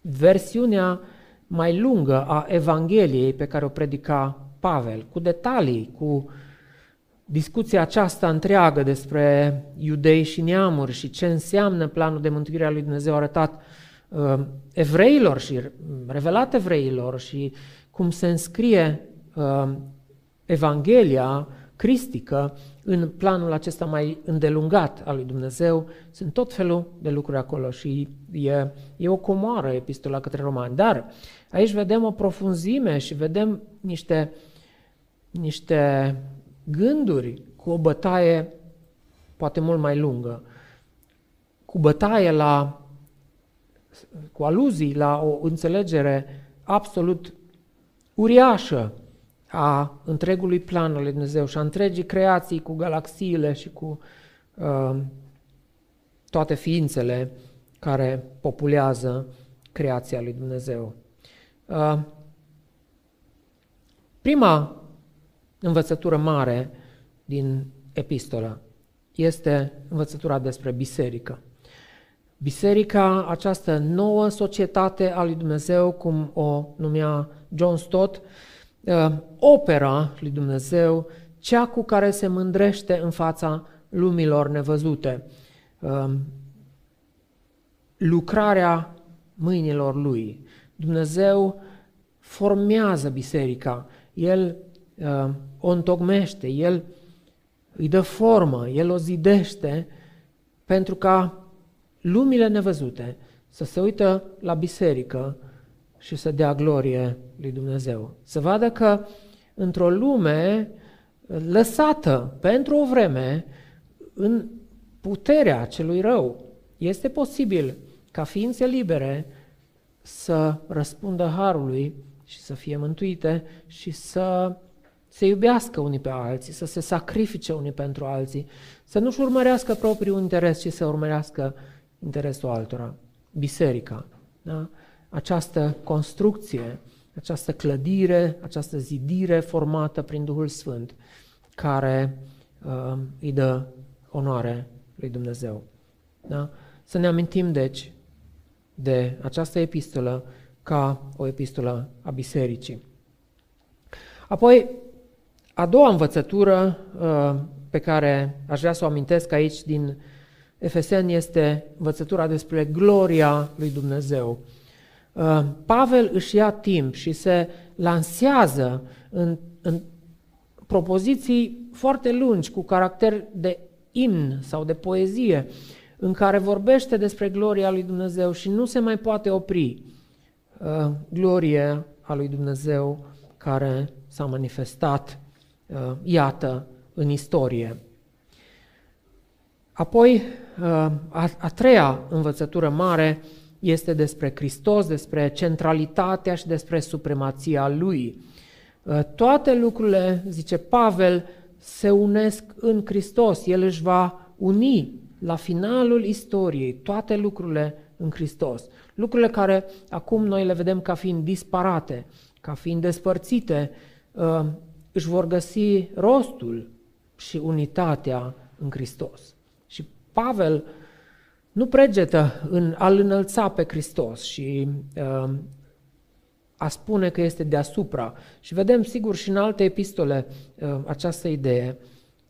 versiunea mai lungă a Evangheliei pe care o predica Pavel, cu detalii, cu discuția aceasta întreagă despre iudei și neamuri și ce înseamnă planul de mântuire a lui Dumnezeu arătat uh, evreilor și revelat evreilor și cum se înscrie uh, Evanghelia cristică în planul acesta mai îndelungat al lui Dumnezeu. Sunt tot felul de lucruri acolo și e, e o comoară epistola către romani. Dar aici vedem o profunzime și vedem niște, niște gânduri cu o bătaie poate mult mai lungă, cu bătaie la, cu aluzii la o înțelegere absolut uriașă a întregului plan al lui Dumnezeu și a întregii creații cu galaxiile și cu uh, toate ființele care populează creația lui Dumnezeu. Uh, prima învățătură mare din epistolă este învățătura despre biserică. Biserica, această nouă societate a lui Dumnezeu, cum o numea John Stott, uh, opera lui Dumnezeu, cea cu care se mândrește în fața lumilor nevăzute, uh, lucrarea mâinilor lui. Dumnezeu formează biserica, El uh, o întocmește, El îi dă formă, El o zidește pentru ca lumile nevăzute să se uită la biserică și să dea glorie lui Dumnezeu. Să vadă că într-o lume lăsată pentru o vreme în puterea celui rău, este posibil ca ființe libere să răspundă harului și să fie mântuite și să se iubească unii pe alții, să se sacrifice unii pentru alții, să nu-și urmărească propriul interes, ci să urmărească interesul altora. Biserica, da? Această construcție, această clădire, această zidire formată prin Duhul Sfânt, care uh, îi dă onoare lui Dumnezeu. Da? Să ne amintim, deci, de această epistolă ca o epistolă a bisericii. Apoi, a doua învățătură uh, pe care aș vrea să o amintesc aici din Efeseni este învățătura despre gloria lui Dumnezeu. Uh, Pavel își ia timp și se lansează în, în propoziții foarte lungi, cu caracter de imn sau de poezie, în care vorbește despre gloria lui Dumnezeu și nu se mai poate opri. Uh, gloria a lui Dumnezeu care s-a manifestat, uh, iată, în istorie. Apoi, a, a treia învățătură mare este despre Hristos, despre centralitatea și despre supremația Lui. Toate lucrurile, zice Pavel, se unesc în Hristos. El își va uni la finalul istoriei toate lucrurile în Hristos. Lucrurile care acum noi le vedem ca fiind disparate, ca fiind despărțite, își vor găsi rostul și unitatea în Hristos. Și Pavel nu pregetă în a-L înălța pe Hristos și uh, a spune că este deasupra. Și vedem, sigur, și în alte epistole uh, această idee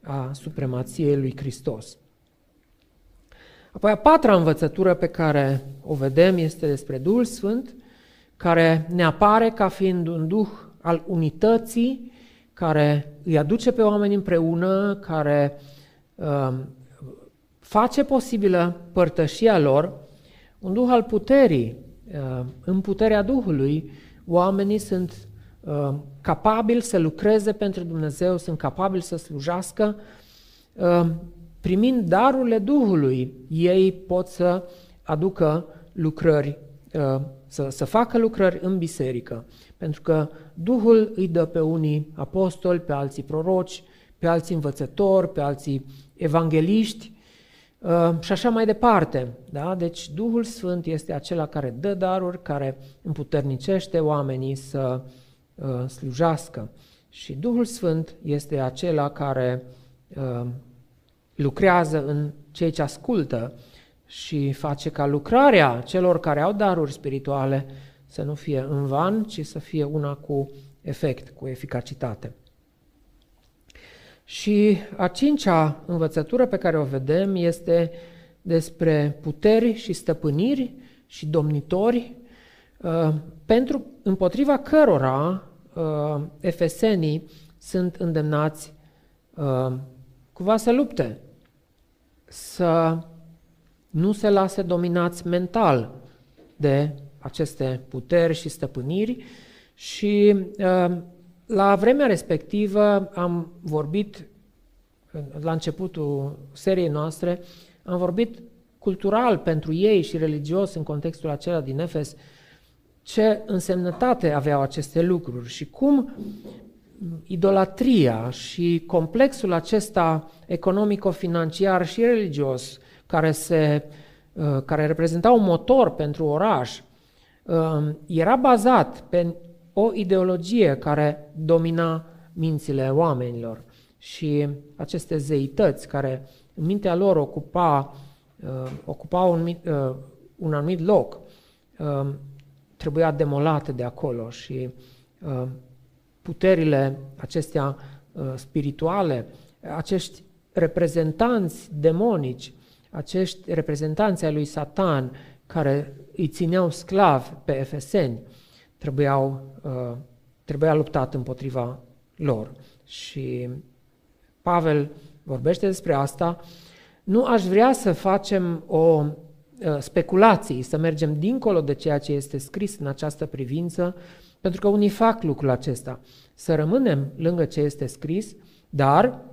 a supremației lui Hristos. Apoi a patra învățătură pe care o vedem este despre Duhul Sfânt, care ne apare ca fiind un duh al unității, care îi aduce pe oameni împreună, care uh, face posibilă părtășia lor, un duh al puterii. Uh, în puterea Duhului, oamenii sunt uh, capabili să lucreze pentru Dumnezeu, sunt capabili să slujească. Uh, primind darurile Duhului, ei pot să aducă lucrări, să, să facă lucrări în biserică. Pentru că Duhul îi dă pe unii apostoli, pe alții proroci, pe alții învățători, pe alții evangeliști, Uh, și așa mai departe. Da? Deci Duhul Sfânt este acela care dă daruri, care împuternicește oamenii să uh, slujească. Și Duhul Sfânt este acela care uh, lucrează în cei ce ascultă și face ca lucrarea celor care au daruri spirituale să nu fie în van, ci să fie una cu efect, cu eficacitate. Și a cincea învățătură pe care o vedem este despre puteri și stăpâniri și domnitori, uh, pentru, împotriva cărora uh, efesenii sunt îndemnați uh, cumva să lupte, să nu se lase dominați mental de aceste puteri și stăpâniri și la vremea respectivă am vorbit, la începutul seriei noastre, am vorbit cultural pentru ei și religios în contextul acela din Efes, ce însemnătate aveau aceste lucruri și cum idolatria și complexul acesta economico-financiar și religios, care, se, uh, care reprezenta un motor pentru oraș, uh, era bazat pe o ideologie care domina mințile oamenilor. Și aceste zeități care în mintea lor ocupa, uh, ocupa un, uh, un anumit loc, uh, trebuia demolate de acolo și uh, puterile acestea uh, spirituale, acești reprezentanți demonici, acești reprezentanți ai lui Satan care îi țineau sclavi pe efeseni, trebuiau, uh, trebuia luptat împotriva lor. Și Pavel vorbește despre asta. Nu aș vrea să facem o uh, speculații, să mergem dincolo de ceea ce este scris în această privință, pentru că unii fac lucrul acesta. Să rămânem lângă ce este scris, dar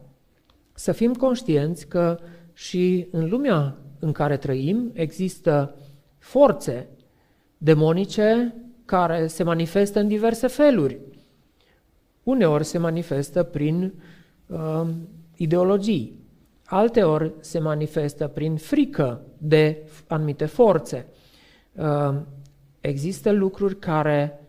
să fim conștienți că și în lumea în care trăim există forțe demonice care se manifestă în diverse feluri. Uneori se manifestă prin uh, ideologii, alteori se manifestă prin frică de anumite forțe. Uh, există lucruri care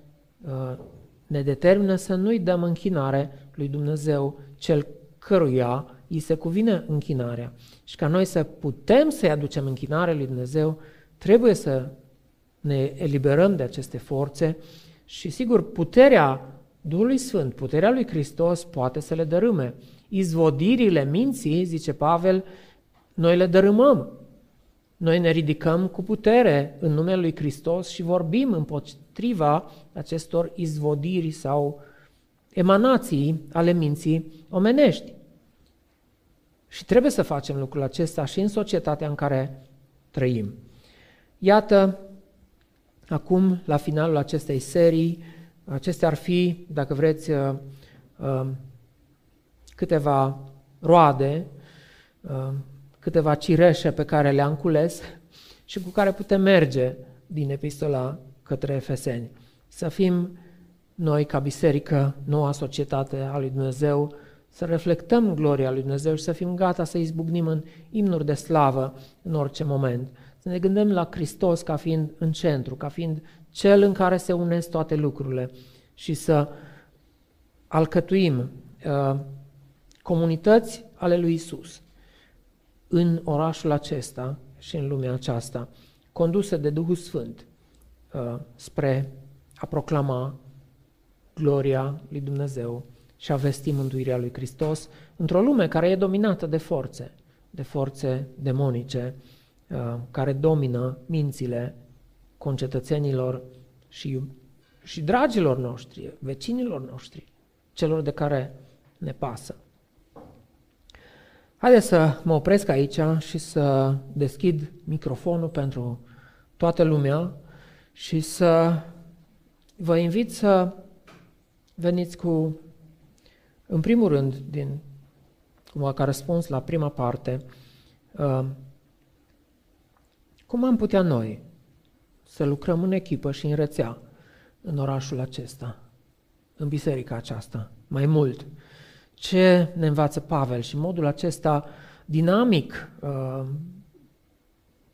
uh, ne determină să nu-i dăm închinare lui Dumnezeu, cel căruia îi se cuvine închinarea. Și ca noi să putem să-i aducem închinare lui Dumnezeu, trebuie să ne eliberăm de aceste forțe și, sigur, puterea Duhului Sfânt, puterea lui Hristos poate să le dărâme. Izvodirile minții, zice Pavel, noi le dărâmăm. Noi ne ridicăm cu putere în numele lui Hristos și vorbim împotriva acestor izvodiri sau emanații ale minții omenești. Și trebuie să facem lucrul acesta și în societatea în care trăim. Iată, acum, la finalul acestei serii, acestea ar fi, dacă vreți, uh, uh, câteva roade, uh, câteva cireșe pe care le-am cules și cu care putem merge din epistola către Efeseni. Să fim noi, ca biserică, noua societate a lui Dumnezeu, să reflectăm gloria lui Dumnezeu și să fim gata să izbucnim în imnuri de slavă în orice moment. Să ne gândim la Hristos ca fiind în centru, ca fiind cel în care se unesc toate lucrurile și să alcătuim uh, comunități ale lui Isus în orașul acesta și în lumea aceasta, conduse de Duhul Sfânt uh, spre a proclama gloria lui Dumnezeu și a vesti mântuirea lui Hristos într-o lume care e dominată de forțe, de forțe demonice, uh, care domină mințile concetățenilor și, și dragilor noștri, vecinilor noștri, celor de care ne pasă. Haideți să mă opresc aici și să deschid microfonul pentru toată lumea și să vă invit să veniți cu, în primul rând, din, cum ca răspuns la prima parte, uh, cum am putea noi să lucrăm în echipă și în rețea în orașul acesta, în biserica aceasta, mai mult. Ce ne învață Pavel și modul acesta dinamic, uh,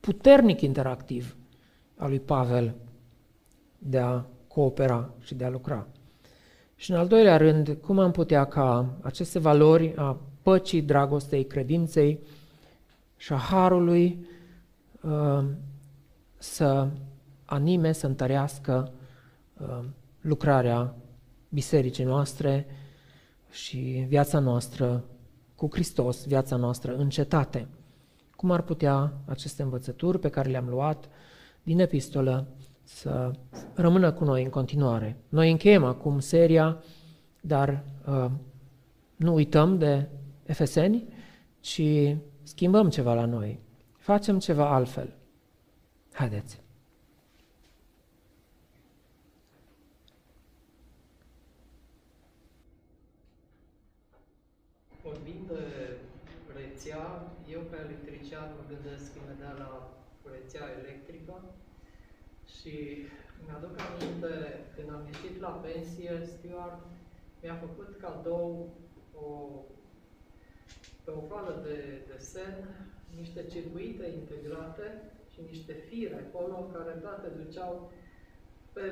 puternic interactiv al lui Pavel de a coopera și de a lucra. Și în al doilea rând, cum am putea ca aceste valori a păcii, dragostei, credinței și a harului uh, să anime, să întărească uh, lucrarea bisericii noastre și viața noastră cu Hristos, viața noastră în cetate. Cum ar putea aceste învățături pe care le-am luat din epistolă să rămână cu noi în continuare. Noi încheiem acum seria, dar uh, nu uităm de Efeseni, ci schimbăm ceva la noi. Facem ceva altfel. Haideți! Vorbind de rețea, eu ca electrician mă gândesc imediat la rețea electrică și mi-aduc aminte când am ieșit la pensie, Stuart mi-a făcut cadou o, pe o fală de desen niște circuite integrate și niște fire acolo care toate duceau pe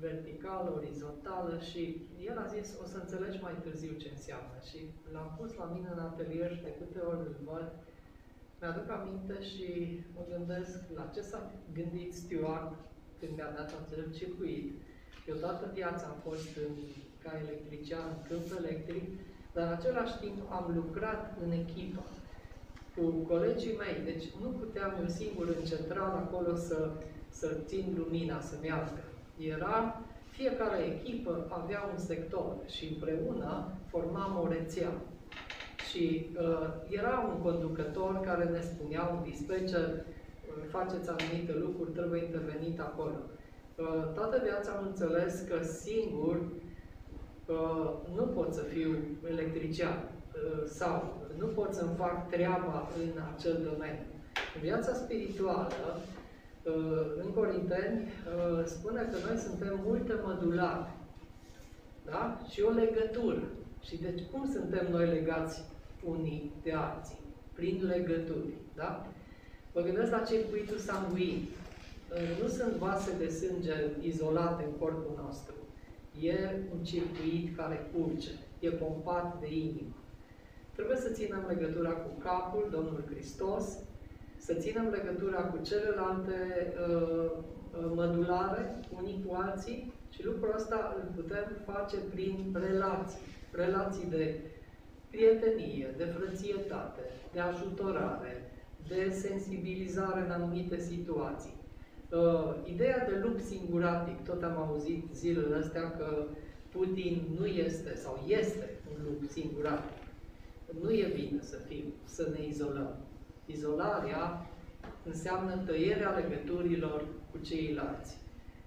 verticală, orizontală și el a zis, o să înțelegi mai târziu ce înseamnă. Și l-am pus la mine în atelier și de câte ori îl văd, mi-aduc aminte și mă gândesc la ce s-a gândit Stuart când mi-a dat acel circuit. Eu toată viața am fost în, ca electrician în câmp electric, dar în același timp am lucrat în echipă cu colegii mei, deci nu puteam eu singur în central acolo să, să țin lumina, să meargă era, fiecare echipă avea un sector și împreună formam o rețea. Și uh, era un conducător care ne spunea, un dispatcher, uh, faceți anumite lucruri, trebuie intervenit acolo. Uh, toată viața am înțeles că singur uh, nu pot să fiu electrician uh, sau nu pot să-mi fac treaba în acel domeniu. În viața spirituală, în Corinteni uh, spune că noi suntem multe mădulari. Da? Și o legătură. Și deci cum suntem noi legați unii de alții? Prin legături. Da? Mă gândesc la circuitul sanguin. Uh, nu sunt vase de sânge izolate în corpul nostru. E un circuit care curge. E pompat de inimă. Trebuie să ținem legătura cu capul, Domnul Hristos, să ținem legătura cu celelalte uh, uh, mădulare, unii cu alții, și lucrul ăsta îl putem face prin relații. Relații de prietenie, de frățietate, de ajutorare, de sensibilizare în anumite situații. Uh, ideea de lup singuratic, tot am auzit zilele astea că Putin nu este sau este un lup singuratic. Nu e bine să fim, să ne izolăm. Izolarea înseamnă tăierea legăturilor cu ceilalți.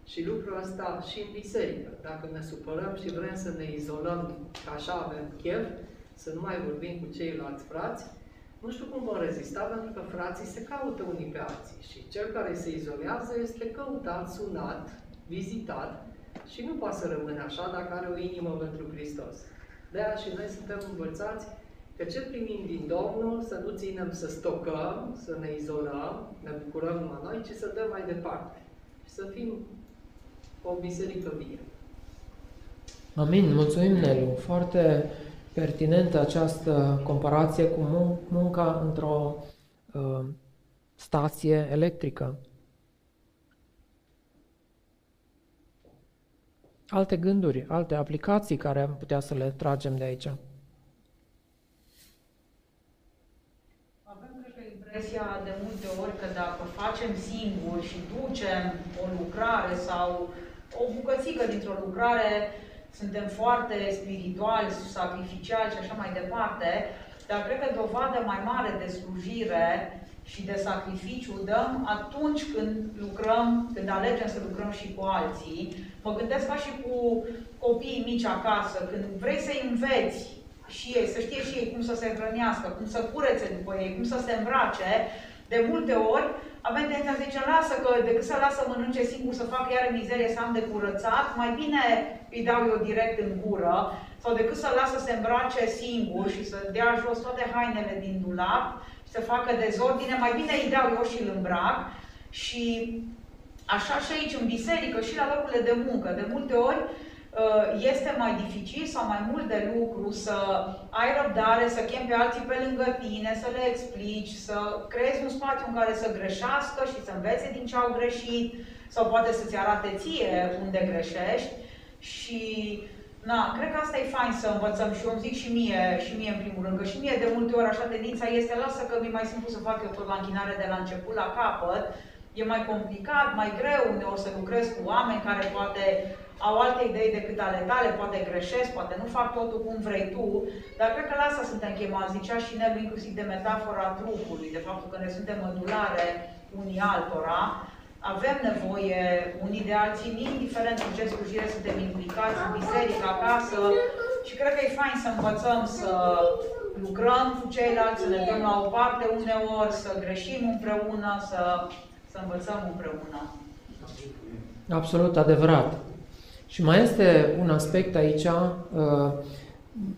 Și lucrul ăsta și în biserică. Dacă ne supărăm și vrem să ne izolăm, că așa avem chef, să nu mai vorbim cu ceilalți frați, nu știu cum vor rezista, pentru că frații se caută unii pe alții. Și cel care se izolează este căutat, sunat, vizitat și nu poate să rămână așa dacă are o inimă pentru Hristos. De aia și noi suntem învățați Că ce primim din Domnul, să nu ținem să stocăm, să ne izolăm, ne bucurăm numai noi, ci să dăm mai departe. Și să fim o biserică vie. Amin. Mulțumim, Nelu. Foarte pertinentă această comparație cu munca într-o uh, stație electrică. Alte gânduri, alte aplicații care am putea să le tragem de aici. Impresia de multe ori că dacă facem singuri și ducem o lucrare sau o bucățică dintr-o lucrare, suntem foarte spirituali, sacrificiali și așa mai departe, dar cred că dovadă mai mare de slujire și de sacrificiu dăm atunci când lucrăm, când alegem să lucrăm și cu alții. Mă gândesc ca și cu copiii mici acasă, când vrei să-i înveți și ei, să știe și ei cum să se hrănească, cum să curețe după ei, cum să se îmbrace, de multe ori avem tendința să zice, lasă că decât să lasă mănânce singur, să fac iar mizerie, să am de curățat, mai bine îi dau eu direct în gură, sau decât să lasă să se îmbrace singur și să dea jos toate hainele din dulap și să facă dezordine, mai bine îi dau eu și îl îmbrac. Și așa și aici, în biserică, și la locurile de muncă, de multe ori, este mai dificil sau mai mult de lucru să ai răbdare, să chem pe alții pe lângă tine, să le explici, să creezi un spațiu în care să greșească și să învețe din ce au greșit, sau poate să-ți arate ție unde greșești. Și Na, cred că asta e fain să învățăm și eu îmi zic și mie, și mie în primul rând, că și mie de multe ori așa tendința este, lasă că mi mai simplu să fac eu tot la închinare de la început la capăt, e mai complicat, mai greu, o să lucrez cu oameni care poate au alte idei decât ale tale, poate greșesc, poate nu fac totul cum vrei tu, dar cred că la asta suntem chemați, zicea și Nelu inclusiv de metafora trupului, de faptul că ne suntem mădulare unii altora, avem nevoie unii de alții, indiferent cu ce slujire suntem implicați, în biserică, acasă, și cred că e fain să învățăm să lucrăm cu ceilalți, să ne dăm la o parte uneori, să greșim împreună, să, să învățăm împreună. Absolut adevărat. Și mai este un aspect aici, uh,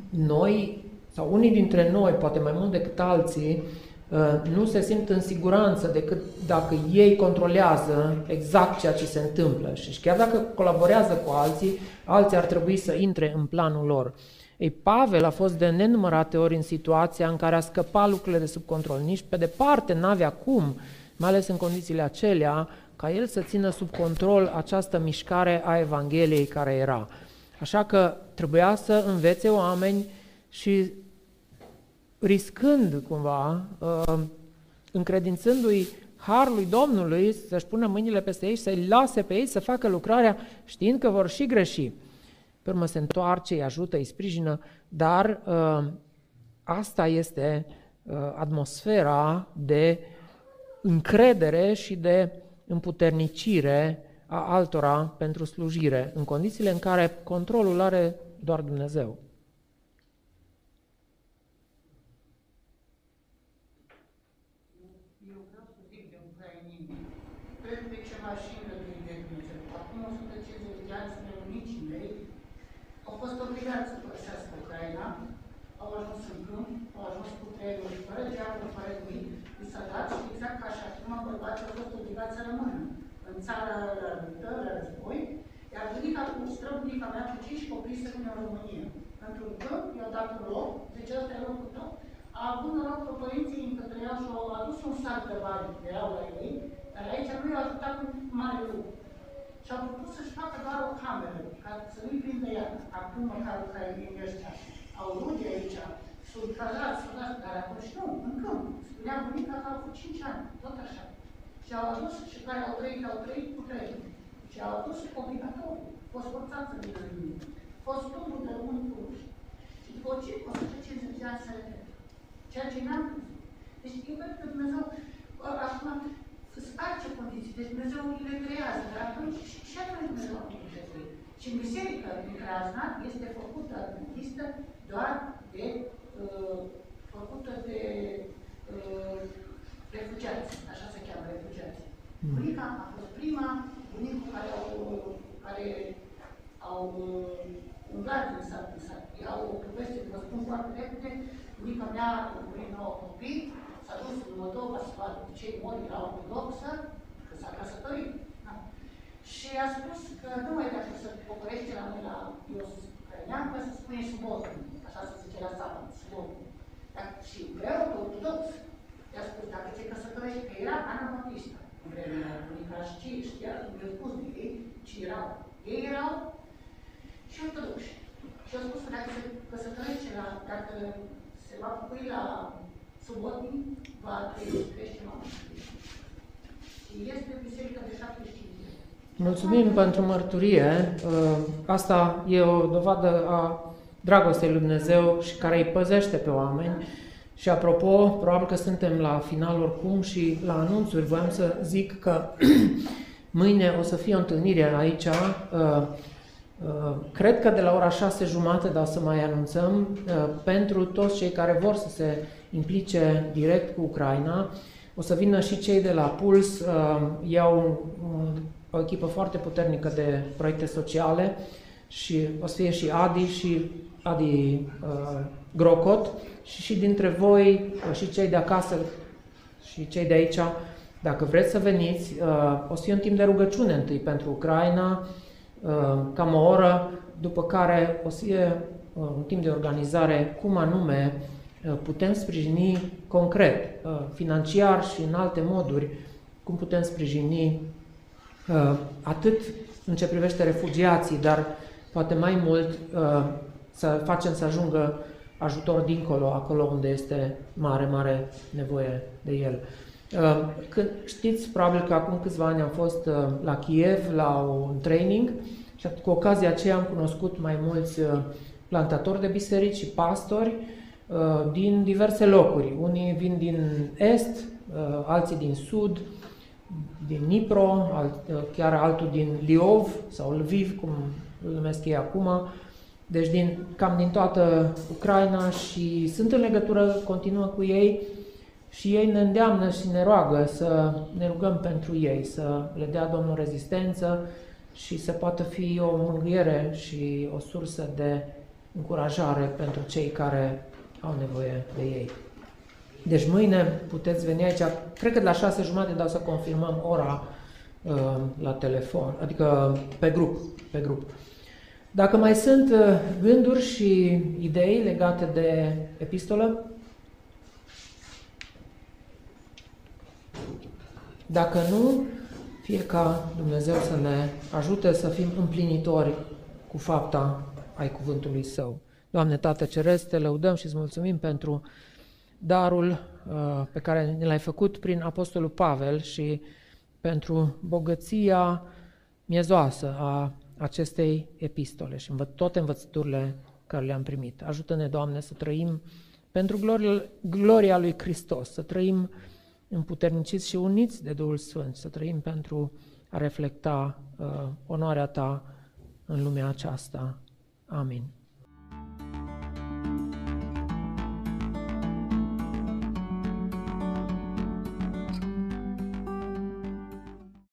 noi, sau unii dintre noi, poate mai mult decât alții, uh, nu se simt în siguranță decât dacă ei controlează exact ceea ce se întâmplă. Și chiar dacă colaborează cu alții, alții ar trebui să intre în planul lor. Ei, Pavel a fost de nenumărate ori în situația în care a scăpat lucrurile de sub control. Nici pe departe n-avea cum, mai ales în condițiile acelea, ca el să țină sub control această mișcare a Evangheliei care era. Așa că trebuia să învețe oameni și riscând cumva, uh, încredințându-i harului Domnului să-și pună mâinile peste ei și să-i lase pe ei să facă lucrarea știind că vor și greși. Pe urmă se întoarce, îi ajută, îi sprijină, dar uh, asta este uh, atmosfera de încredere și de împuternicire a altora pentru slujire, în condițiile în care controlul are doar Dumnezeu. țară rănită, la război, iar bunica cu străbunica mea cu cinci copii se pune în România. Pentru că i-au dat un loc, deci ăsta e locul tău, a avut noroc că părinții încă trăiau și au adus un sac de bani, erau la ei, dar aici nu i-au ajutat cu mare lucru. Și au propus să-și facă doar o cameră, ca să nu-i prindă ea, acum măcar care vin ăștia. Au rude aici, sunt cazați, sunt asta, dar atunci nu, în câmp. Spunea bunica că au avut 5 ani, tot așa. Și au adus și care au trăit, au trăit cu trei. Și au adus combinatoriu. Fost forțați să vină în mine. Fost turul de unii puși. Și după ce, 150 de ani să Ceea ce n-am crezut. Deci eu cred că Dumnezeu acum îți face condiții. Deci Dumnezeu le creează. Dar atunci și atunci Dumnezeu a făcut Și în biserica din Crasna este făcută adventistă doar de uh, făcută de uh, refugiați, așa se cheamă, refugiați. Mm. Bunica a fost prima, bunicul care au, care au uh, umblat din sat în sat. Iau o poveste, vă spun foarte repede, bunica mea a murit nouă copii, s-a dus în Moldova să vadă cei mori la ortodoxă, că s-a căsătorit. Da. Și a spus că nu mai dacă să pocărește la noi la Ios Crăinean, că să spune subordin, așa se zice la țară, subordin. Dar și vreau ortodox, I-a spus, dacă te căsătorești, că era Ana Baptista, în vremea bunica și ce știa, mi-a spus de ei ce erau. Ei erau și ortodoxi. Și a spus că dacă se căsătorește, la, dacă se va pupui la subotni, va crește mama. Și este biserica de 75 Mulțumim pentru mărturie. Uh, asta e o dovadă a dragostei lui Dumnezeu și care îi păzește pe oameni. Și apropo, probabil că suntem la final oricum și la anunțuri voiam să zic că mâine o să fie o întâlnire aici, uh, uh, cred că de la ora șase jumate, dar să mai anunțăm, uh, pentru toți cei care vor să se implice direct cu Ucraina, o să vină și cei de la Puls, iau o echipă foarte puternică de proiecte sociale și o să fie și Adi și Adi Grocot, și și dintre voi, și cei de acasă și cei de aici, dacă vreți să veniți, uh, o să fie un timp de rugăciune întâi pentru Ucraina, uh, cam o oră, după care o să fie uh, un timp de organizare cum anume uh, putem sprijini concret, uh, financiar și în alte moduri, cum putem sprijini uh, atât în ce privește refugiații, dar poate mai mult uh, să facem să ajungă ajutor dincolo, acolo unde este mare, mare nevoie de el. Uh, când, știți, probabil că acum câțiva ani am fost uh, la Kiev la un training și cu ocazia aceea am cunoscut mai mulți plantatori de biserici și pastori din diverse locuri. Unii vin din est, alții din sud, din Nipro, chiar altul din Liov sau Lviv, cum îl numesc ei acum, deci din, cam din toată Ucraina și sunt în legătură continuă cu ei și ei ne îndeamnă și ne roagă să ne rugăm pentru ei, să le dea Domnul rezistență și să poată fi o mângâiere și o sursă de încurajare pentru cei care au nevoie de ei. Deci mâine puteți veni aici, cred că de la șase jumate, dar să confirmăm ora uh, la telefon, adică pe grup, pe grup. Dacă mai sunt uh, gânduri și idei legate de epistolă, dacă nu, fie ca Dumnezeu să ne ajute să fim împlinitori cu fapta ai cuvântului Său. Doamne Tată Ceresc, te lăudăm și îți mulțumim pentru darul uh, pe care ne l-ai făcut prin Apostolul Pavel și pentru bogăția miezoasă a acestei epistole și toate învățăturile care le-am primit. Ajută-ne, Doamne, să trăim pentru gloria, gloria lui Hristos, să trăim împuterniciți și uniți de Duhul Sfânt, să trăim pentru a reflecta uh, onoarea Ta în lumea aceasta. Amin.